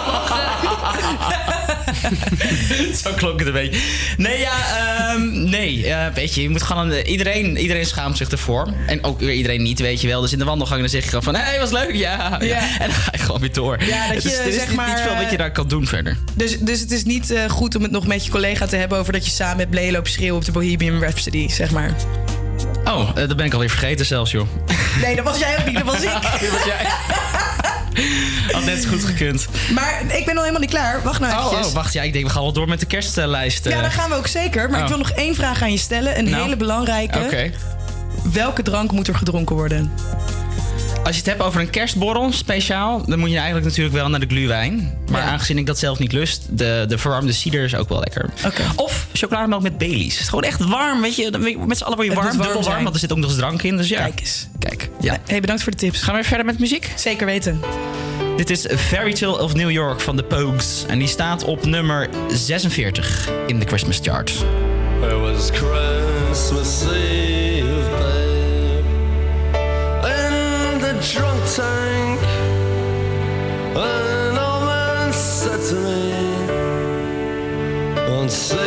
Zo klonk het een beetje. Nee, ja, ehm, nee. eh, weet je, je moet gewoon... een- iedereen, iedereen schaamt zich ervoor. En ook weer iedereen niet, weet je wel. Dus in de wandelgang dan zeg je gewoon van... Hé, hey, was leuk, ja, ja. Ja. En dan ga je gewoon weer door. Ja, dat je, er is zeg niet, maar, niet veel wat je daar kan doen verder. dus, dus het is niet eh, goed om het nog met je collega te hebben... over dat je samen met Blee loopt schreeuwen op de Bohemian Rhapsody, zeg maar. Oh, eh, dat ben ik alweer vergeten zelfs, joh. Nee, dat was jij ook niet, dat was ik. Dat was jij. Had net zo goed gekund. Maar ik ben nog helemaal niet klaar. Wacht nou Oh, eventjes. oh, wacht. Ja, ik denk we gaan wel door met de kerstlijst. eh. Ja, dat gaan we ook zeker. Maar Oh. ik wil nog één vraag aan je stellen. Een Nou. hele belangrijke. Oké. Welke drank moet er gedronken worden? Als je het hebt over een kerstborrel speciaal, dan moet je eigenlijk natuurlijk wel naar de gluwijn. Maar aangezien ik dat zelf niet lust, de, de verwarmde cider is ook wel lekker. Of chocolademelk met Baileys. Het is gewoon echt warm, weet je. Met z'n allen word je Het warm, dubbel warm, zijn. want er zit ook nog eens drank in. Dus ja. Kijk eens. Kijk, ja. Hey, bedankt voor de tips. Gaan we weer verder met muziek? Zeker weten. Dit is Fairy Tale of New York van de Pogues. En die staat op nummer 46 in de Christmas chart. It was Christmas Eve, "Won't see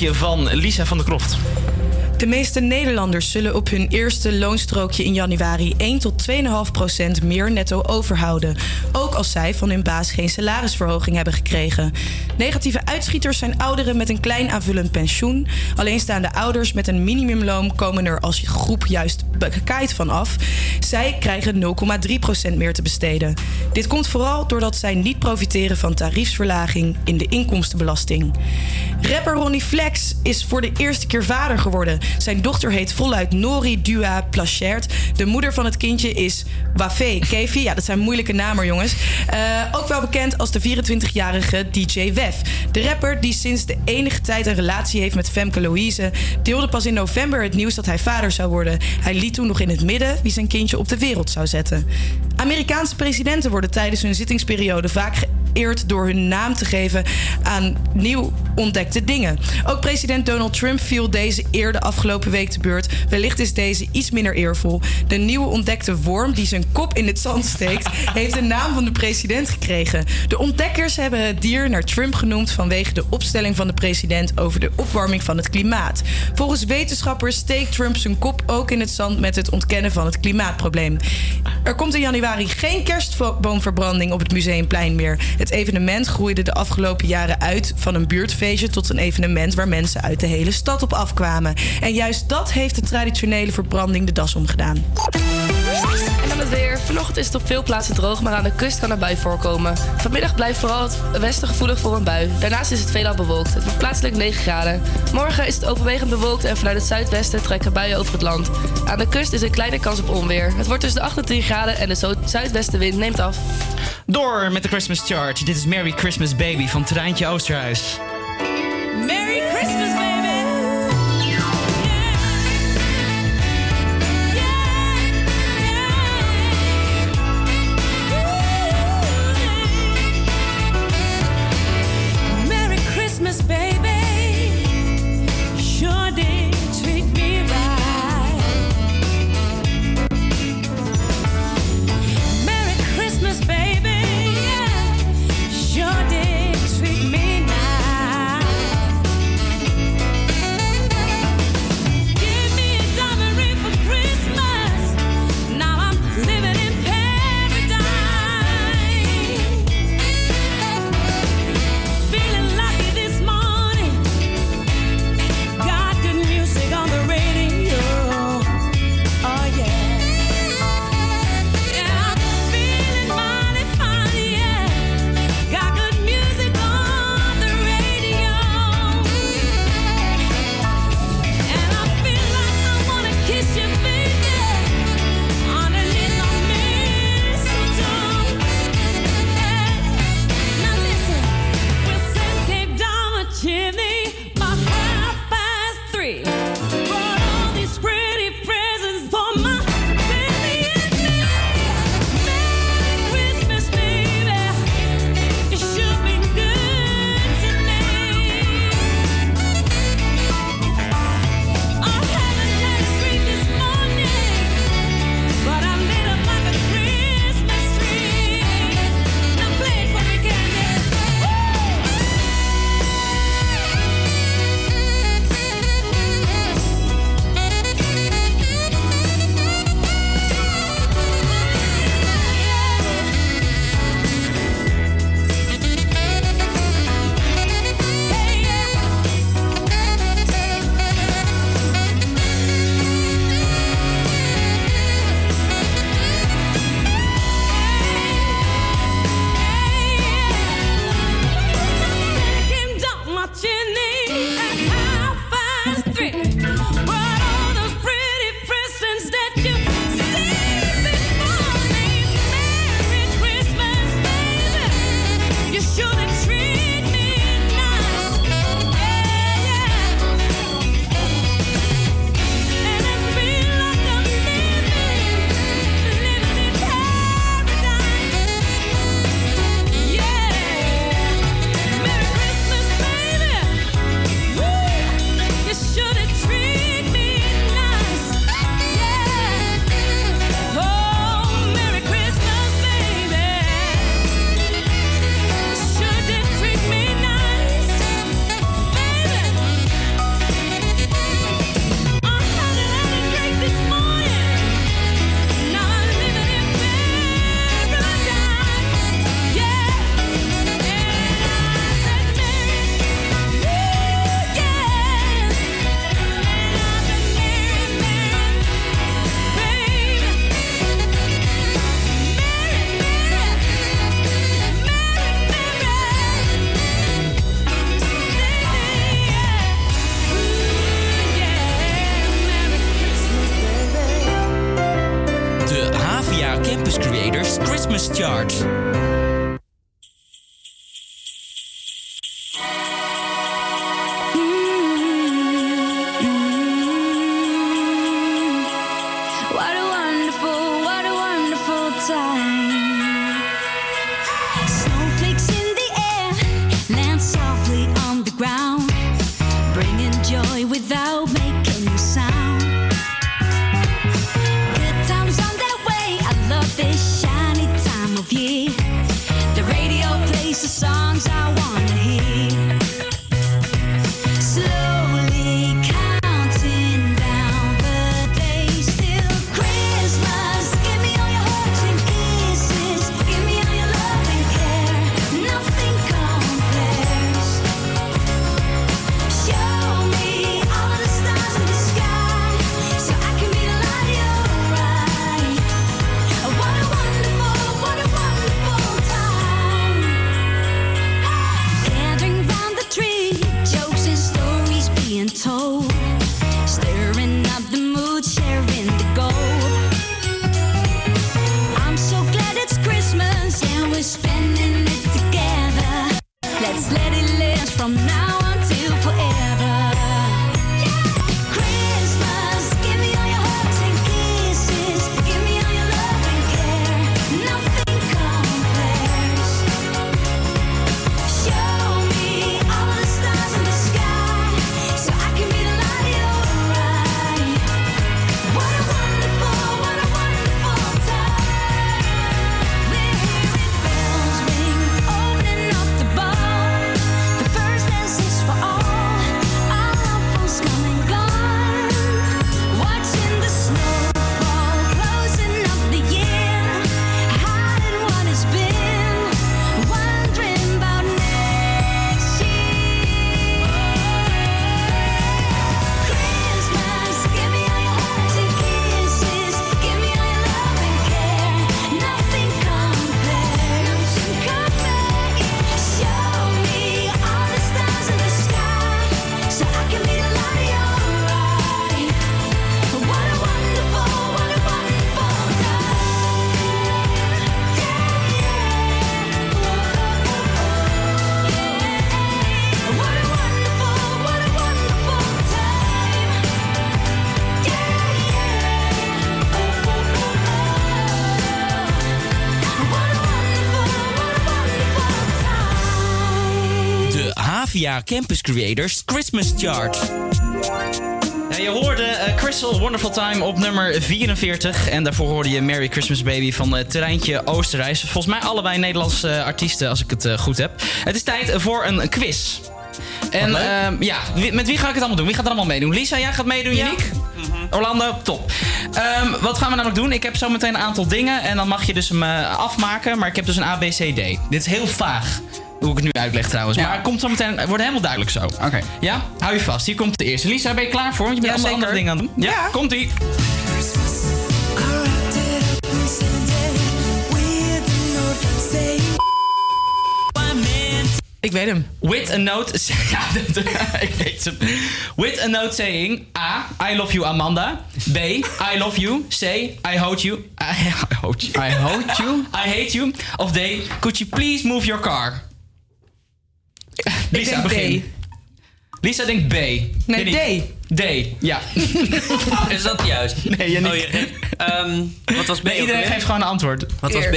van Lisa van der Kroft. De meeste Nederlanders zullen op hun eerste loonstrookje in januari 1 tot 2,5 procent meer netto overhouden. Ook als zij van hun baas geen salarisverhoging hebben gekregen. Negatieve uitschieters zijn ouderen met een klein aanvullend pensioen. Alleenstaande ouders met een minimumloon komen er als groep juist bekaaid van af. Zij krijgen 0,3 procent meer te besteden. Dit komt vooral doordat zij niet profiteren van tariefsverlaging in de inkomstenbelasting. Rapper Ronnie Flex is voor de eerste keer vader geworden. Zijn dochter heet voluit Nori Dua Plachert. De moeder van het kindje is Wafé Kevi. Ja, dat zijn moeilijke namen, jongens. Eh, ook wel bekend als de 24-jarige DJ Wef. De rapper die sinds de enige tijd een relatie heeft met Femke Louise... deelde pas in november het nieuws dat hij vader zou worden. Hij liet toen nog in het midden wie zijn kindje op de wereld zou zetten. Amerikaanse presidenten worden tijdens hun zittingsperiode vaak geëerd door hun naam te geven aan nieuw ontdekte dingen. Ook president Donald Trump viel deze eer de afgelopen week te beurt. Wellicht is deze iets minder eervol. De nieuwe ontdekte worm die zijn kop in het zand steekt, heeft de naam van de president gekregen. De ontdekkers hebben het dier naar Trump genoemd vanwege de opstelling van de president over de opwarming van het klimaat. Volgens wetenschappers steekt Trump zijn kop ook in het zand met het ontkennen van het klimaatprobleem. Er komt in januari geen kerstboomverbranding op het Museumplein meer. Het evenement groeide de afgelopen jaren uit van een buurtfeestje tot een evenement waar mensen uit de hele stad op afkwamen. En juist dat heeft de traditionele verbranding de das omgedaan. En dan het weer. Vanochtend is het op veel plaatsen droog, maar aan de kust kan er bui voorkomen. Vanmiddag blijft vooral het westen gevoelig voor een bui. Daarnaast is het veelal bewolkt. Het wordt plaatselijk 9 graden. Morgen is het overwegend bewolkt en vanuit het zuidwesten trekken buien over het land. Aan de kust is een kleine kans op onweer. Het wordt tussen de 8 en 10 graden en de zuidwestenwind neemt af. Door met de Christmas Charge. Dit is Merry Christmas Baby van Treintje Oosterhuis. Campus Creators Christmas Chart. Campus Creators Christmas Chart. Ja, je hoorde eh, Crystal Wonderful Time op nummer 44. En daarvoor hoorde je Merry Christmas Baby van het terreintje Oosterreis. Volgens mij allebei Nederlandse eh, artiesten, als ik het eh, goed heb. Het is tijd voor een quiz. En ehm, ja, met wie ga ik het allemaal doen? Wie gaat er allemaal meedoen? Lisa, jij gaat meedoen, Yannick? Orlando, top. Ehm, wat gaan we namelijk doen? Ik heb zo meteen een aantal dingen en dan mag je dus hem eh, afmaken. Maar ik heb dus een A, B, C, D. Dit is heel vaag. Hoe ik het nu uitleg trouwens. Maar het komt zo meteen, het wordt helemaal duidelijk zo. Oké. Ja? Hou je vast. Hier komt de eerste. Lisa, ben je klaar voor? Want je bent allemaal andere dingen aan het doen. Ja, komt ie. Ik weet hem. With a note... Ja, ik weet hem. With a note saying... A. I love you, Amanda. B. I love you. C. I hate you. I, I hate you. I hate you? I hate you. Of D. Could you please move your car? Lisa, denk begin. Lisa denkt B. Nee, D. D, ja. Is dat juist? Nee, je niet. Oh, je geeft- ehm, wat was B? Nee, iedereen geeft gewoon een antwoord. Wat was B?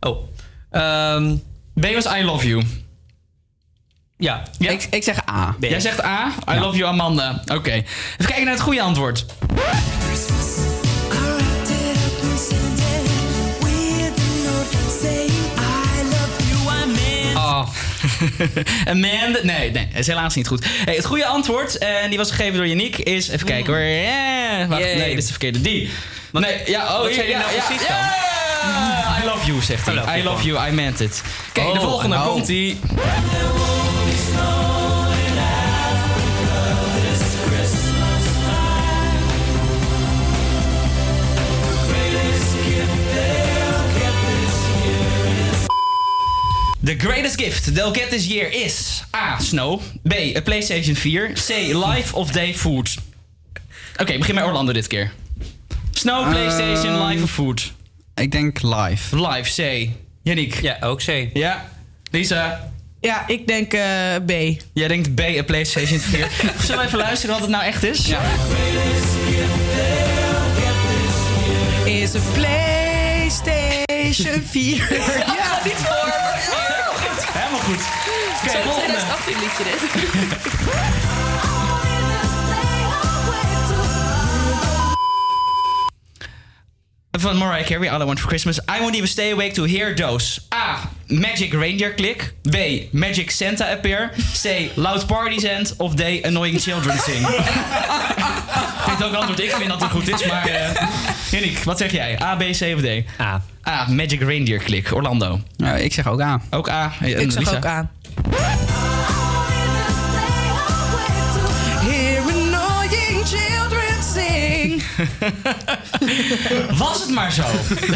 Oh. ehm, B was I love you. Ja. Ik, ik zeg A. Jij zegt A. I love you, Amanda. Oké. Even kijken naar het goede antwoord. Oh. Amanda. Nee, nee, is helaas niet goed. Hey, het goede antwoord, eh, en die was gegeven door Yannick, is. Even kijken hoor. Yeah. Wacht, nee, dit is de verkeerde. Die. Nee, ja, oh, zei ja, nou ja, precies ja. I love you, zegt hij. I love you, I meant it. Kijk, de Oh, volgende oh. komt The greatest gift they'll get this year is A. Snow. B. A PlayStation 4. C. Life of Day Food. Oké, begin met Orlando dit keer. Snow, PlayStation, Ehm. Life of Food. Ik denk live. Live, C. Yannick. Ja, ook C. Ja. Lisa. Ja, ik denk eh, B. Jij denkt B, een PlayStation 4. Zullen we even luisteren wat het nou echt is? Ja. Is een PlayStation 4. ja, niet voor. Goed. Oké, Zo'n volgende. 2018 liedje dit. Van Mariah Carey, All I Want For Christmas. I won't even stay awake to hear those. A. Magic Reindeer Click. B. Magic Santa Appear. C. Loud Parties End. Of D. Annoying Children Sing. ik vind ook antwoord. Ik vind dat het goed is, maar... eh Yannick, wat zeg jij? A, B, C of D? A. A. Magic Reindeer Click. Orlando. ik zeg ook A. Ook A. En Ik zeg ook A. Hear annoying children sing. Was het maar zo.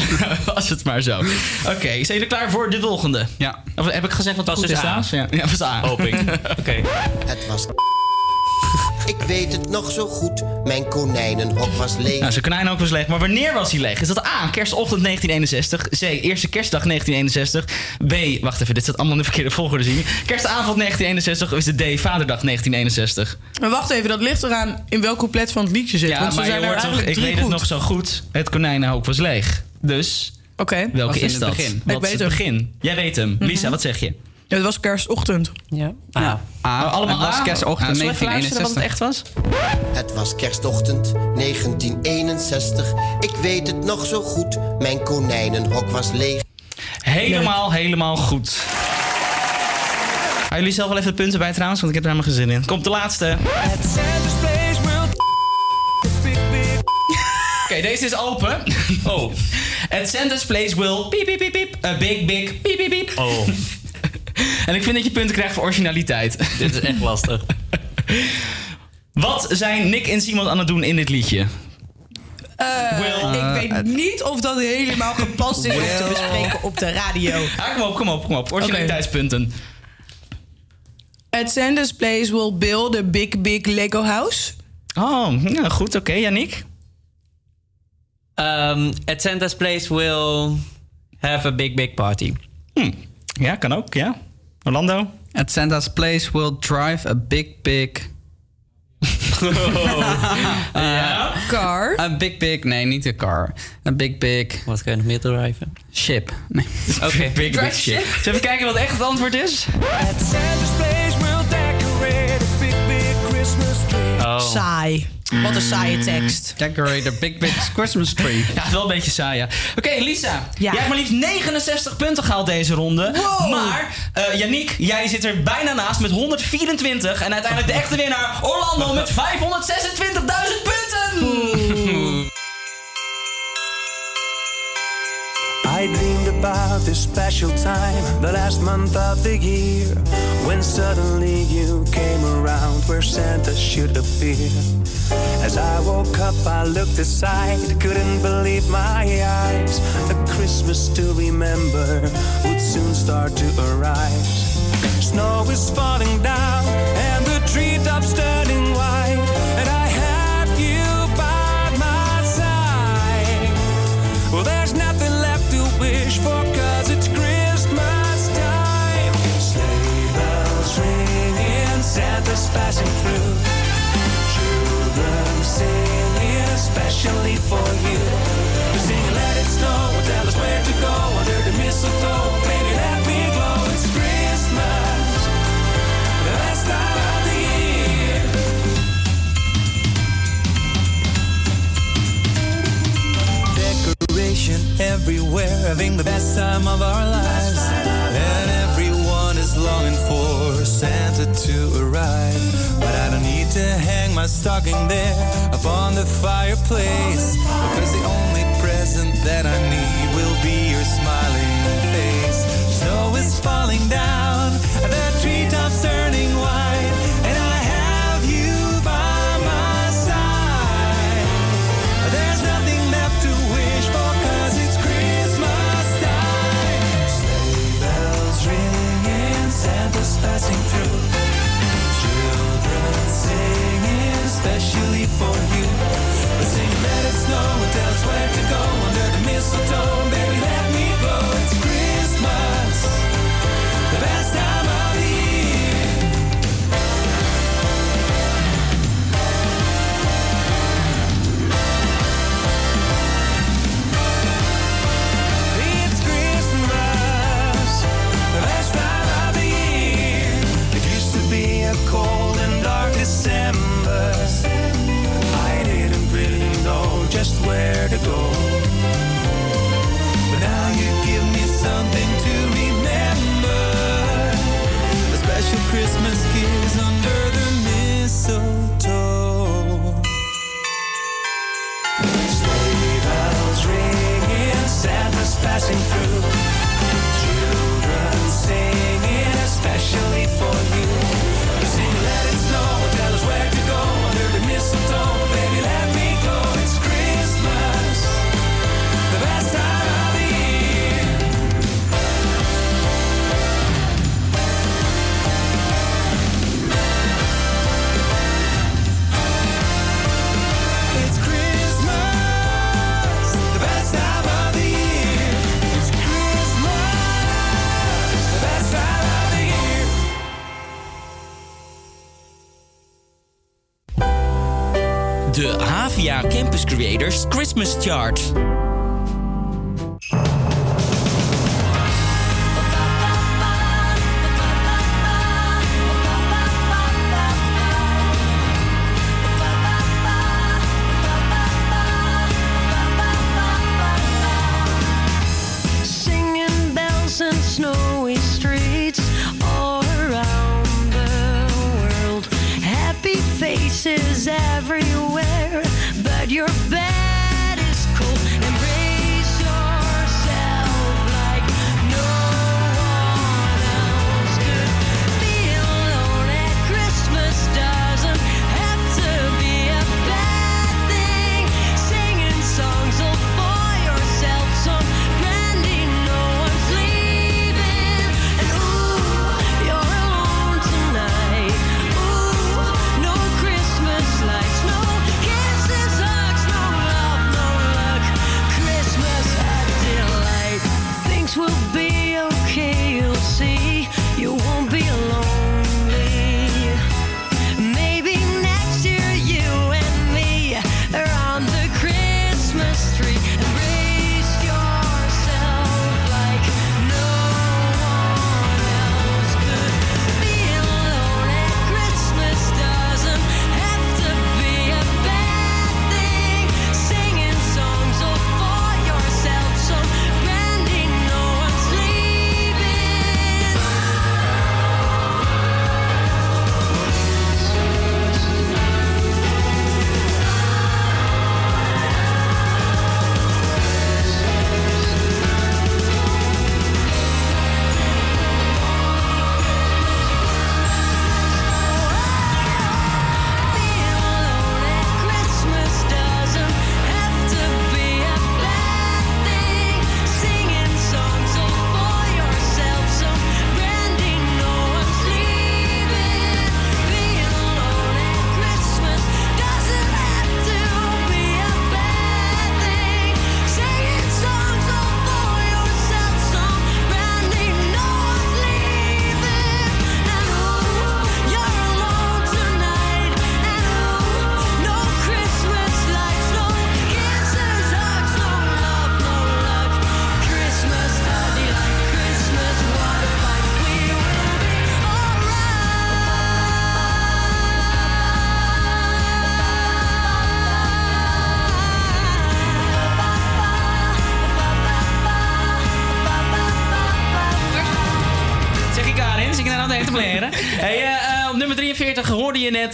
Was het maar zo. Oké, zijn jullie klaar voor de volgende? Ja. Of heb ik gezegd wat Was dus is? Ja, ja was A. Hoop ik. Oké. Het was. Ik weet het nog zo goed. Mijn konijnenhok was leeg. Nou, zijn konijn ook was leeg. Maar wanneer was hij leeg? Is dat A, kerstochtend 1961? C, eerste kerstdag 1961? B, wacht even, dit staat allemaal in de verkeerde volgorde zien. Kerstavond 1961 of is het D, vaderdag 1961? Maar wacht even, dat ligt eraan in welk couplet van het liedje zit. Ja, want ze maar je zijn er hoort toch, ik weet goed. het nog zo goed. Het konijnenhoop was leeg. Dus, Oké. welke Was in is het dat? begin. Wat Ik is weet het hem. begin? Jij weet hem. Lisa, wat zeg je? Ja, het was kerstochtend. Ja. A. Oh, allemaal het was kerstochtend Ah, zullen we even luisteren wat het 1961. echt was? Het was kerstochtend 1961. Ik weet het nog zo goed. Mijn konijnenhok was leeg. Helemaal, helemaal goed. Gaan jullie zelf wel even de punten bij trouwens? Want ik heb er helemaal geen zin in. Komt de laatste. Oké, deze is open. Oh. At Santa's place will piep piep piep piep. A big big piep piep piep. Oh. En ik vind dat je punten krijgt voor originaliteit. Dit is echt lastig. Wat zijn Nick en Simon aan het doen in dit liedje? Eh, Will. ik weet niet of dat helemaal gepast is om te bespreken op de radio. Ah, kom op, kom op, kom op. Originaliteitspunten. At Santa's place will build a big, big Lego house. Oh, ja, goed. Oké, Yannick. Um, at Santa's place will have a big, big party. Hm. Ja, kan ook, ja. Orlando? At Santa's place will drive a big, big... ja? Car. A big, big... Nee, niet een car. A big, big... Wat kan je nog meer drijven? Ship. Nee. Oké, big, big shit. ship. Zullen we even kijken wat echt het antwoord is? At Santa's place we'll decorate a big, big Christmas tree. Oh. Saai. Wat een saaie tekst. Decorate a big, big Christmas tree. Ja, wel een beetje saai, ja. Oké, Lisa. Ja. Jij hebt maar liefst 69 punten gehaald deze ronde. Wow. Maar, eh Yannick, jij zit er bijna naast met 124. En uiteindelijk de echte winnaar, Orlando, met 526.000 punten! About this special time, the last month of the year, when suddenly you came around where Santa should appear. As I woke up, I looked aside, couldn't believe my eyes. A Christmas to remember would soon start to arise. Snow is falling down, and the treetops turning white, passing through. Children singing, especially for you. Singing, let it snow, tell us where to go under the mistletoe. Baby, let me glow, it's Christmas. The best time of the year. Decoration everywhere, having the best time of our lives. And everyone is longing for Santa to arrive. To hang my stocking there upon the fireplace. Because the only present that I need will be your smiling face. Snow is falling down, especially for you. But sing, let it snow and tell us where to go under the mistletoe. Campus Creators Christmas Chart.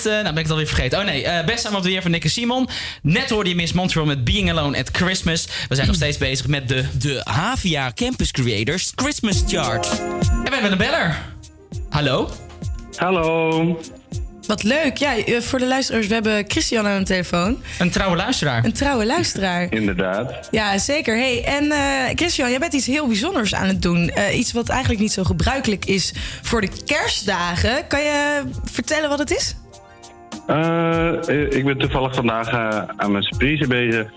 Eh, nou, ben ik het alweer vergeten. Oh nee, eh best samen weer van Nick en Simon. Net hoorde je Miss Montreal met Being Alone at Christmas. We zijn nog steeds bezig met de, de Havia Campus Creators Christmas Chart. En we hebben een beller. Hallo? Hallo. Wat leuk. Ja, eh, voor de luisteraars, we hebben Christian aan de telefoon. Een trouwe luisteraar. Een trouwe luisteraar. Inderdaad. Ja, zeker. Hey, en eh, Christian, jij bent iets heel bijzonders aan het doen. Eh, iets wat eigenlijk niet zo gebruikelijk is voor de kerstdagen. Kan je vertellen wat het is? Eh, ik ben toevallig vandaag eh, aan mijn surprise bezig.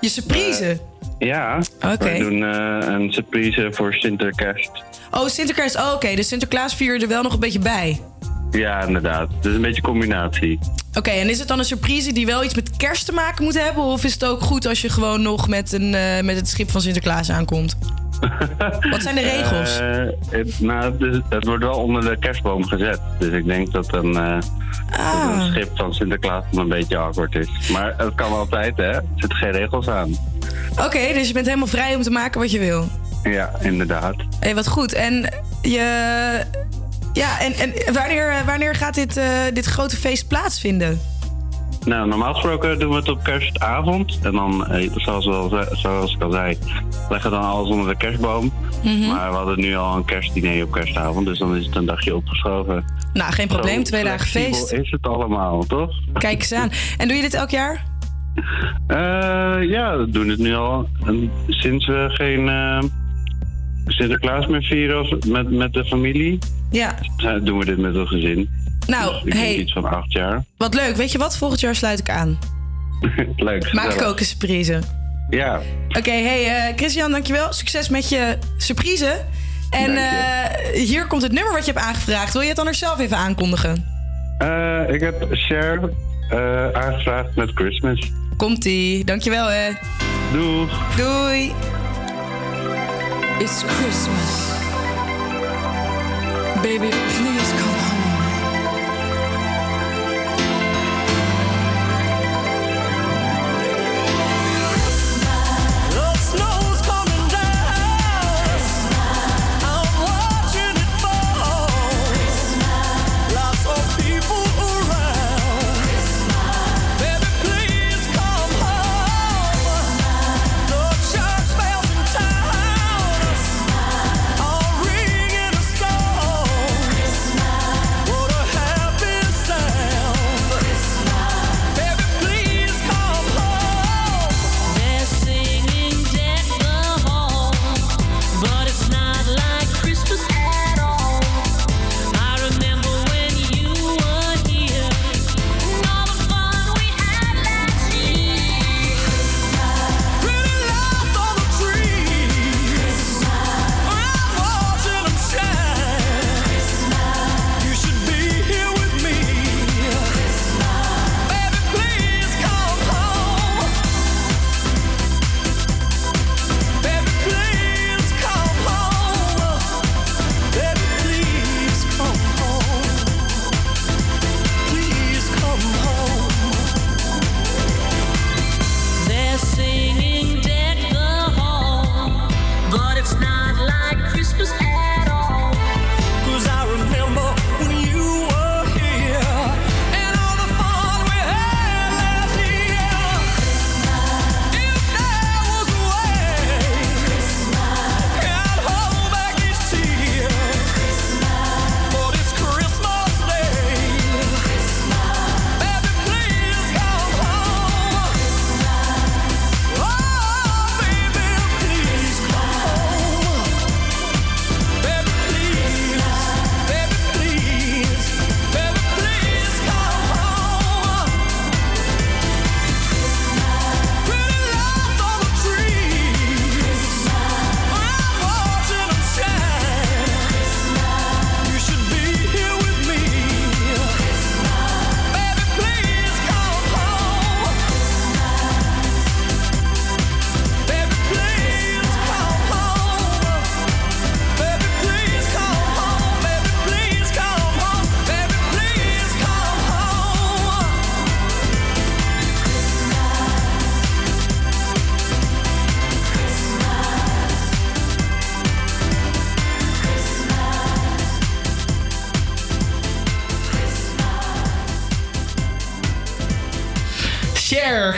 Je surprise? Ja, Oké. we doen eh, een surprise voor Sinterkerst. Oh, Sinterklaas. Oh, oké. Dus Sinterklaas vier je er wel nog een beetje bij. Ja, inderdaad. Dus een beetje combinatie. Oké, en is het dan een surprise die wel iets met kerst te maken moet hebben? Of is het ook goed als je gewoon nog met, een, eh, met het schip van Sinterklaas aankomt? Wat zijn de regels? Eh, het, nou, het, het wordt wel onder de kerstboom gezet. Dus ik denk dat een, eh, Ah. dat een schip van Sinterklaas dan een beetje awkward is. Maar het kan altijd, hè? Er zitten geen regels aan. Oké, dus je bent helemaal vrij om te maken wat je wil. Ja, inderdaad. Hé, wat goed. En je... Ja, en, en wanneer, wanneer gaat dit, eh, dit grote feest plaatsvinden? Nou, normaal gesproken doen we het op kerstavond. En dan, eh, zoals, we al ze- zoals ik al zei, leggen we dan alles onder de kerstboom. Mhm. Maar we hadden nu al een kerstdiner op kerstavond, dus dan is het een dagje opgeschoven. Nou, geen probleem. Zo Twee dagen feest. is het allemaal, toch? Kijk eens aan. En doe je dit elk jaar? Eh, ja, we doen het nu al. Sinds we geen eh, Sinterklaas meer vieren of met, met de familie, Ja. doen we dit met een gezin. Nou, Ik hey, iets van acht jaar. wat leuk. Weet je wat? Volgend jaar sluit ik aan. Leuk. Maak ik ook een surprise. Ja, Oké, hey eh, Christian, dankjewel. Succes met je surprise. En eh, hier komt het nummer wat je hebt aangevraagd. Wil je het dan er zelf even aankondigen? Eh, ik heb Cher eh, aangevraagd met Christmas. Komt-ie. Dankjewel, hè. Doeg. Doei. It's Christmas. Baby, please come home.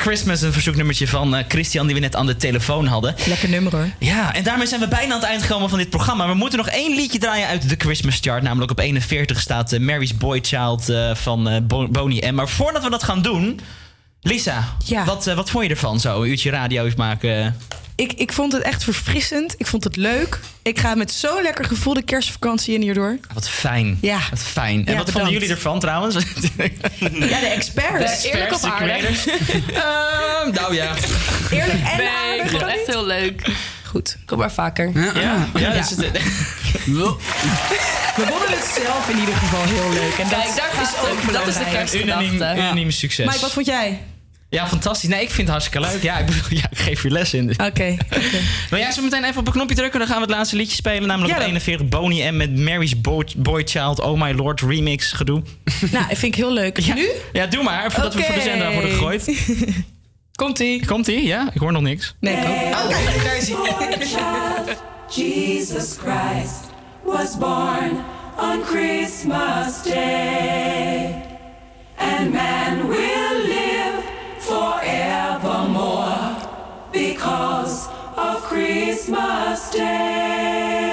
Christmas, een verzoeknummertje van eh, Christian die we net aan de telefoon hadden. Lekker nummer hoor. Ja, en daarmee zijn we bijna aan het eind gekomen van dit programma. We moeten nog één liedje draaien uit de Christmas chart. Namelijk op 41 staat eh, Mary's Boy Child eh, van Bo- Boney M. Maar voordat we dat gaan doen... Lisa, wat, wat vond je ervan zo? Een uurtje radio's maken. Ik, ik vond het echt verfrissend. Ik vond het leuk. Ik ga met zo'n lekker gevoel de kerstvakantie in hierdoor. Wat fijn. Ja. Wat fijn. En Ja, wat vonden jullie ervan trouwens? Ja, de experts. De eerlijk of aardig? Ehm, nou ja. Eerlijk en nee, aardig, ik vond het echt heel leuk. Goed. Kom maar vaker. Ja, ja, dat is het. We vonden het zelf in ieder geval heel leuk. En dat Kijk, is ook. Dat is de kerstgedachte. Unaniem, unaniem succes. Mike, wat vond jij? Ja, fantastisch. Nee, ik vind het hartstikke leuk. Ja, ik, bedoel, ja, ik geef je les in. Oké. Okay, Maar jij zo meteen even op een knopje drukken. Dan gaan we het laatste liedje spelen. Namelijk Ja, op dan- 41 Boney M met Mary's Boy, Boy Child. Oh My Lord remix gedoe. Nou, dat vind ik heel leuk. Ja, Nu? Ja, doe maar. Voordat we voor de Oké. zender worden gegooid. Komt-ie. Komt-ie? Ja, ik hoor nog niks. Nee, ik ook. Oh, kijk, daar is hij. Jesus Christ was born on Christmas Day. And man will because of Christmas Day.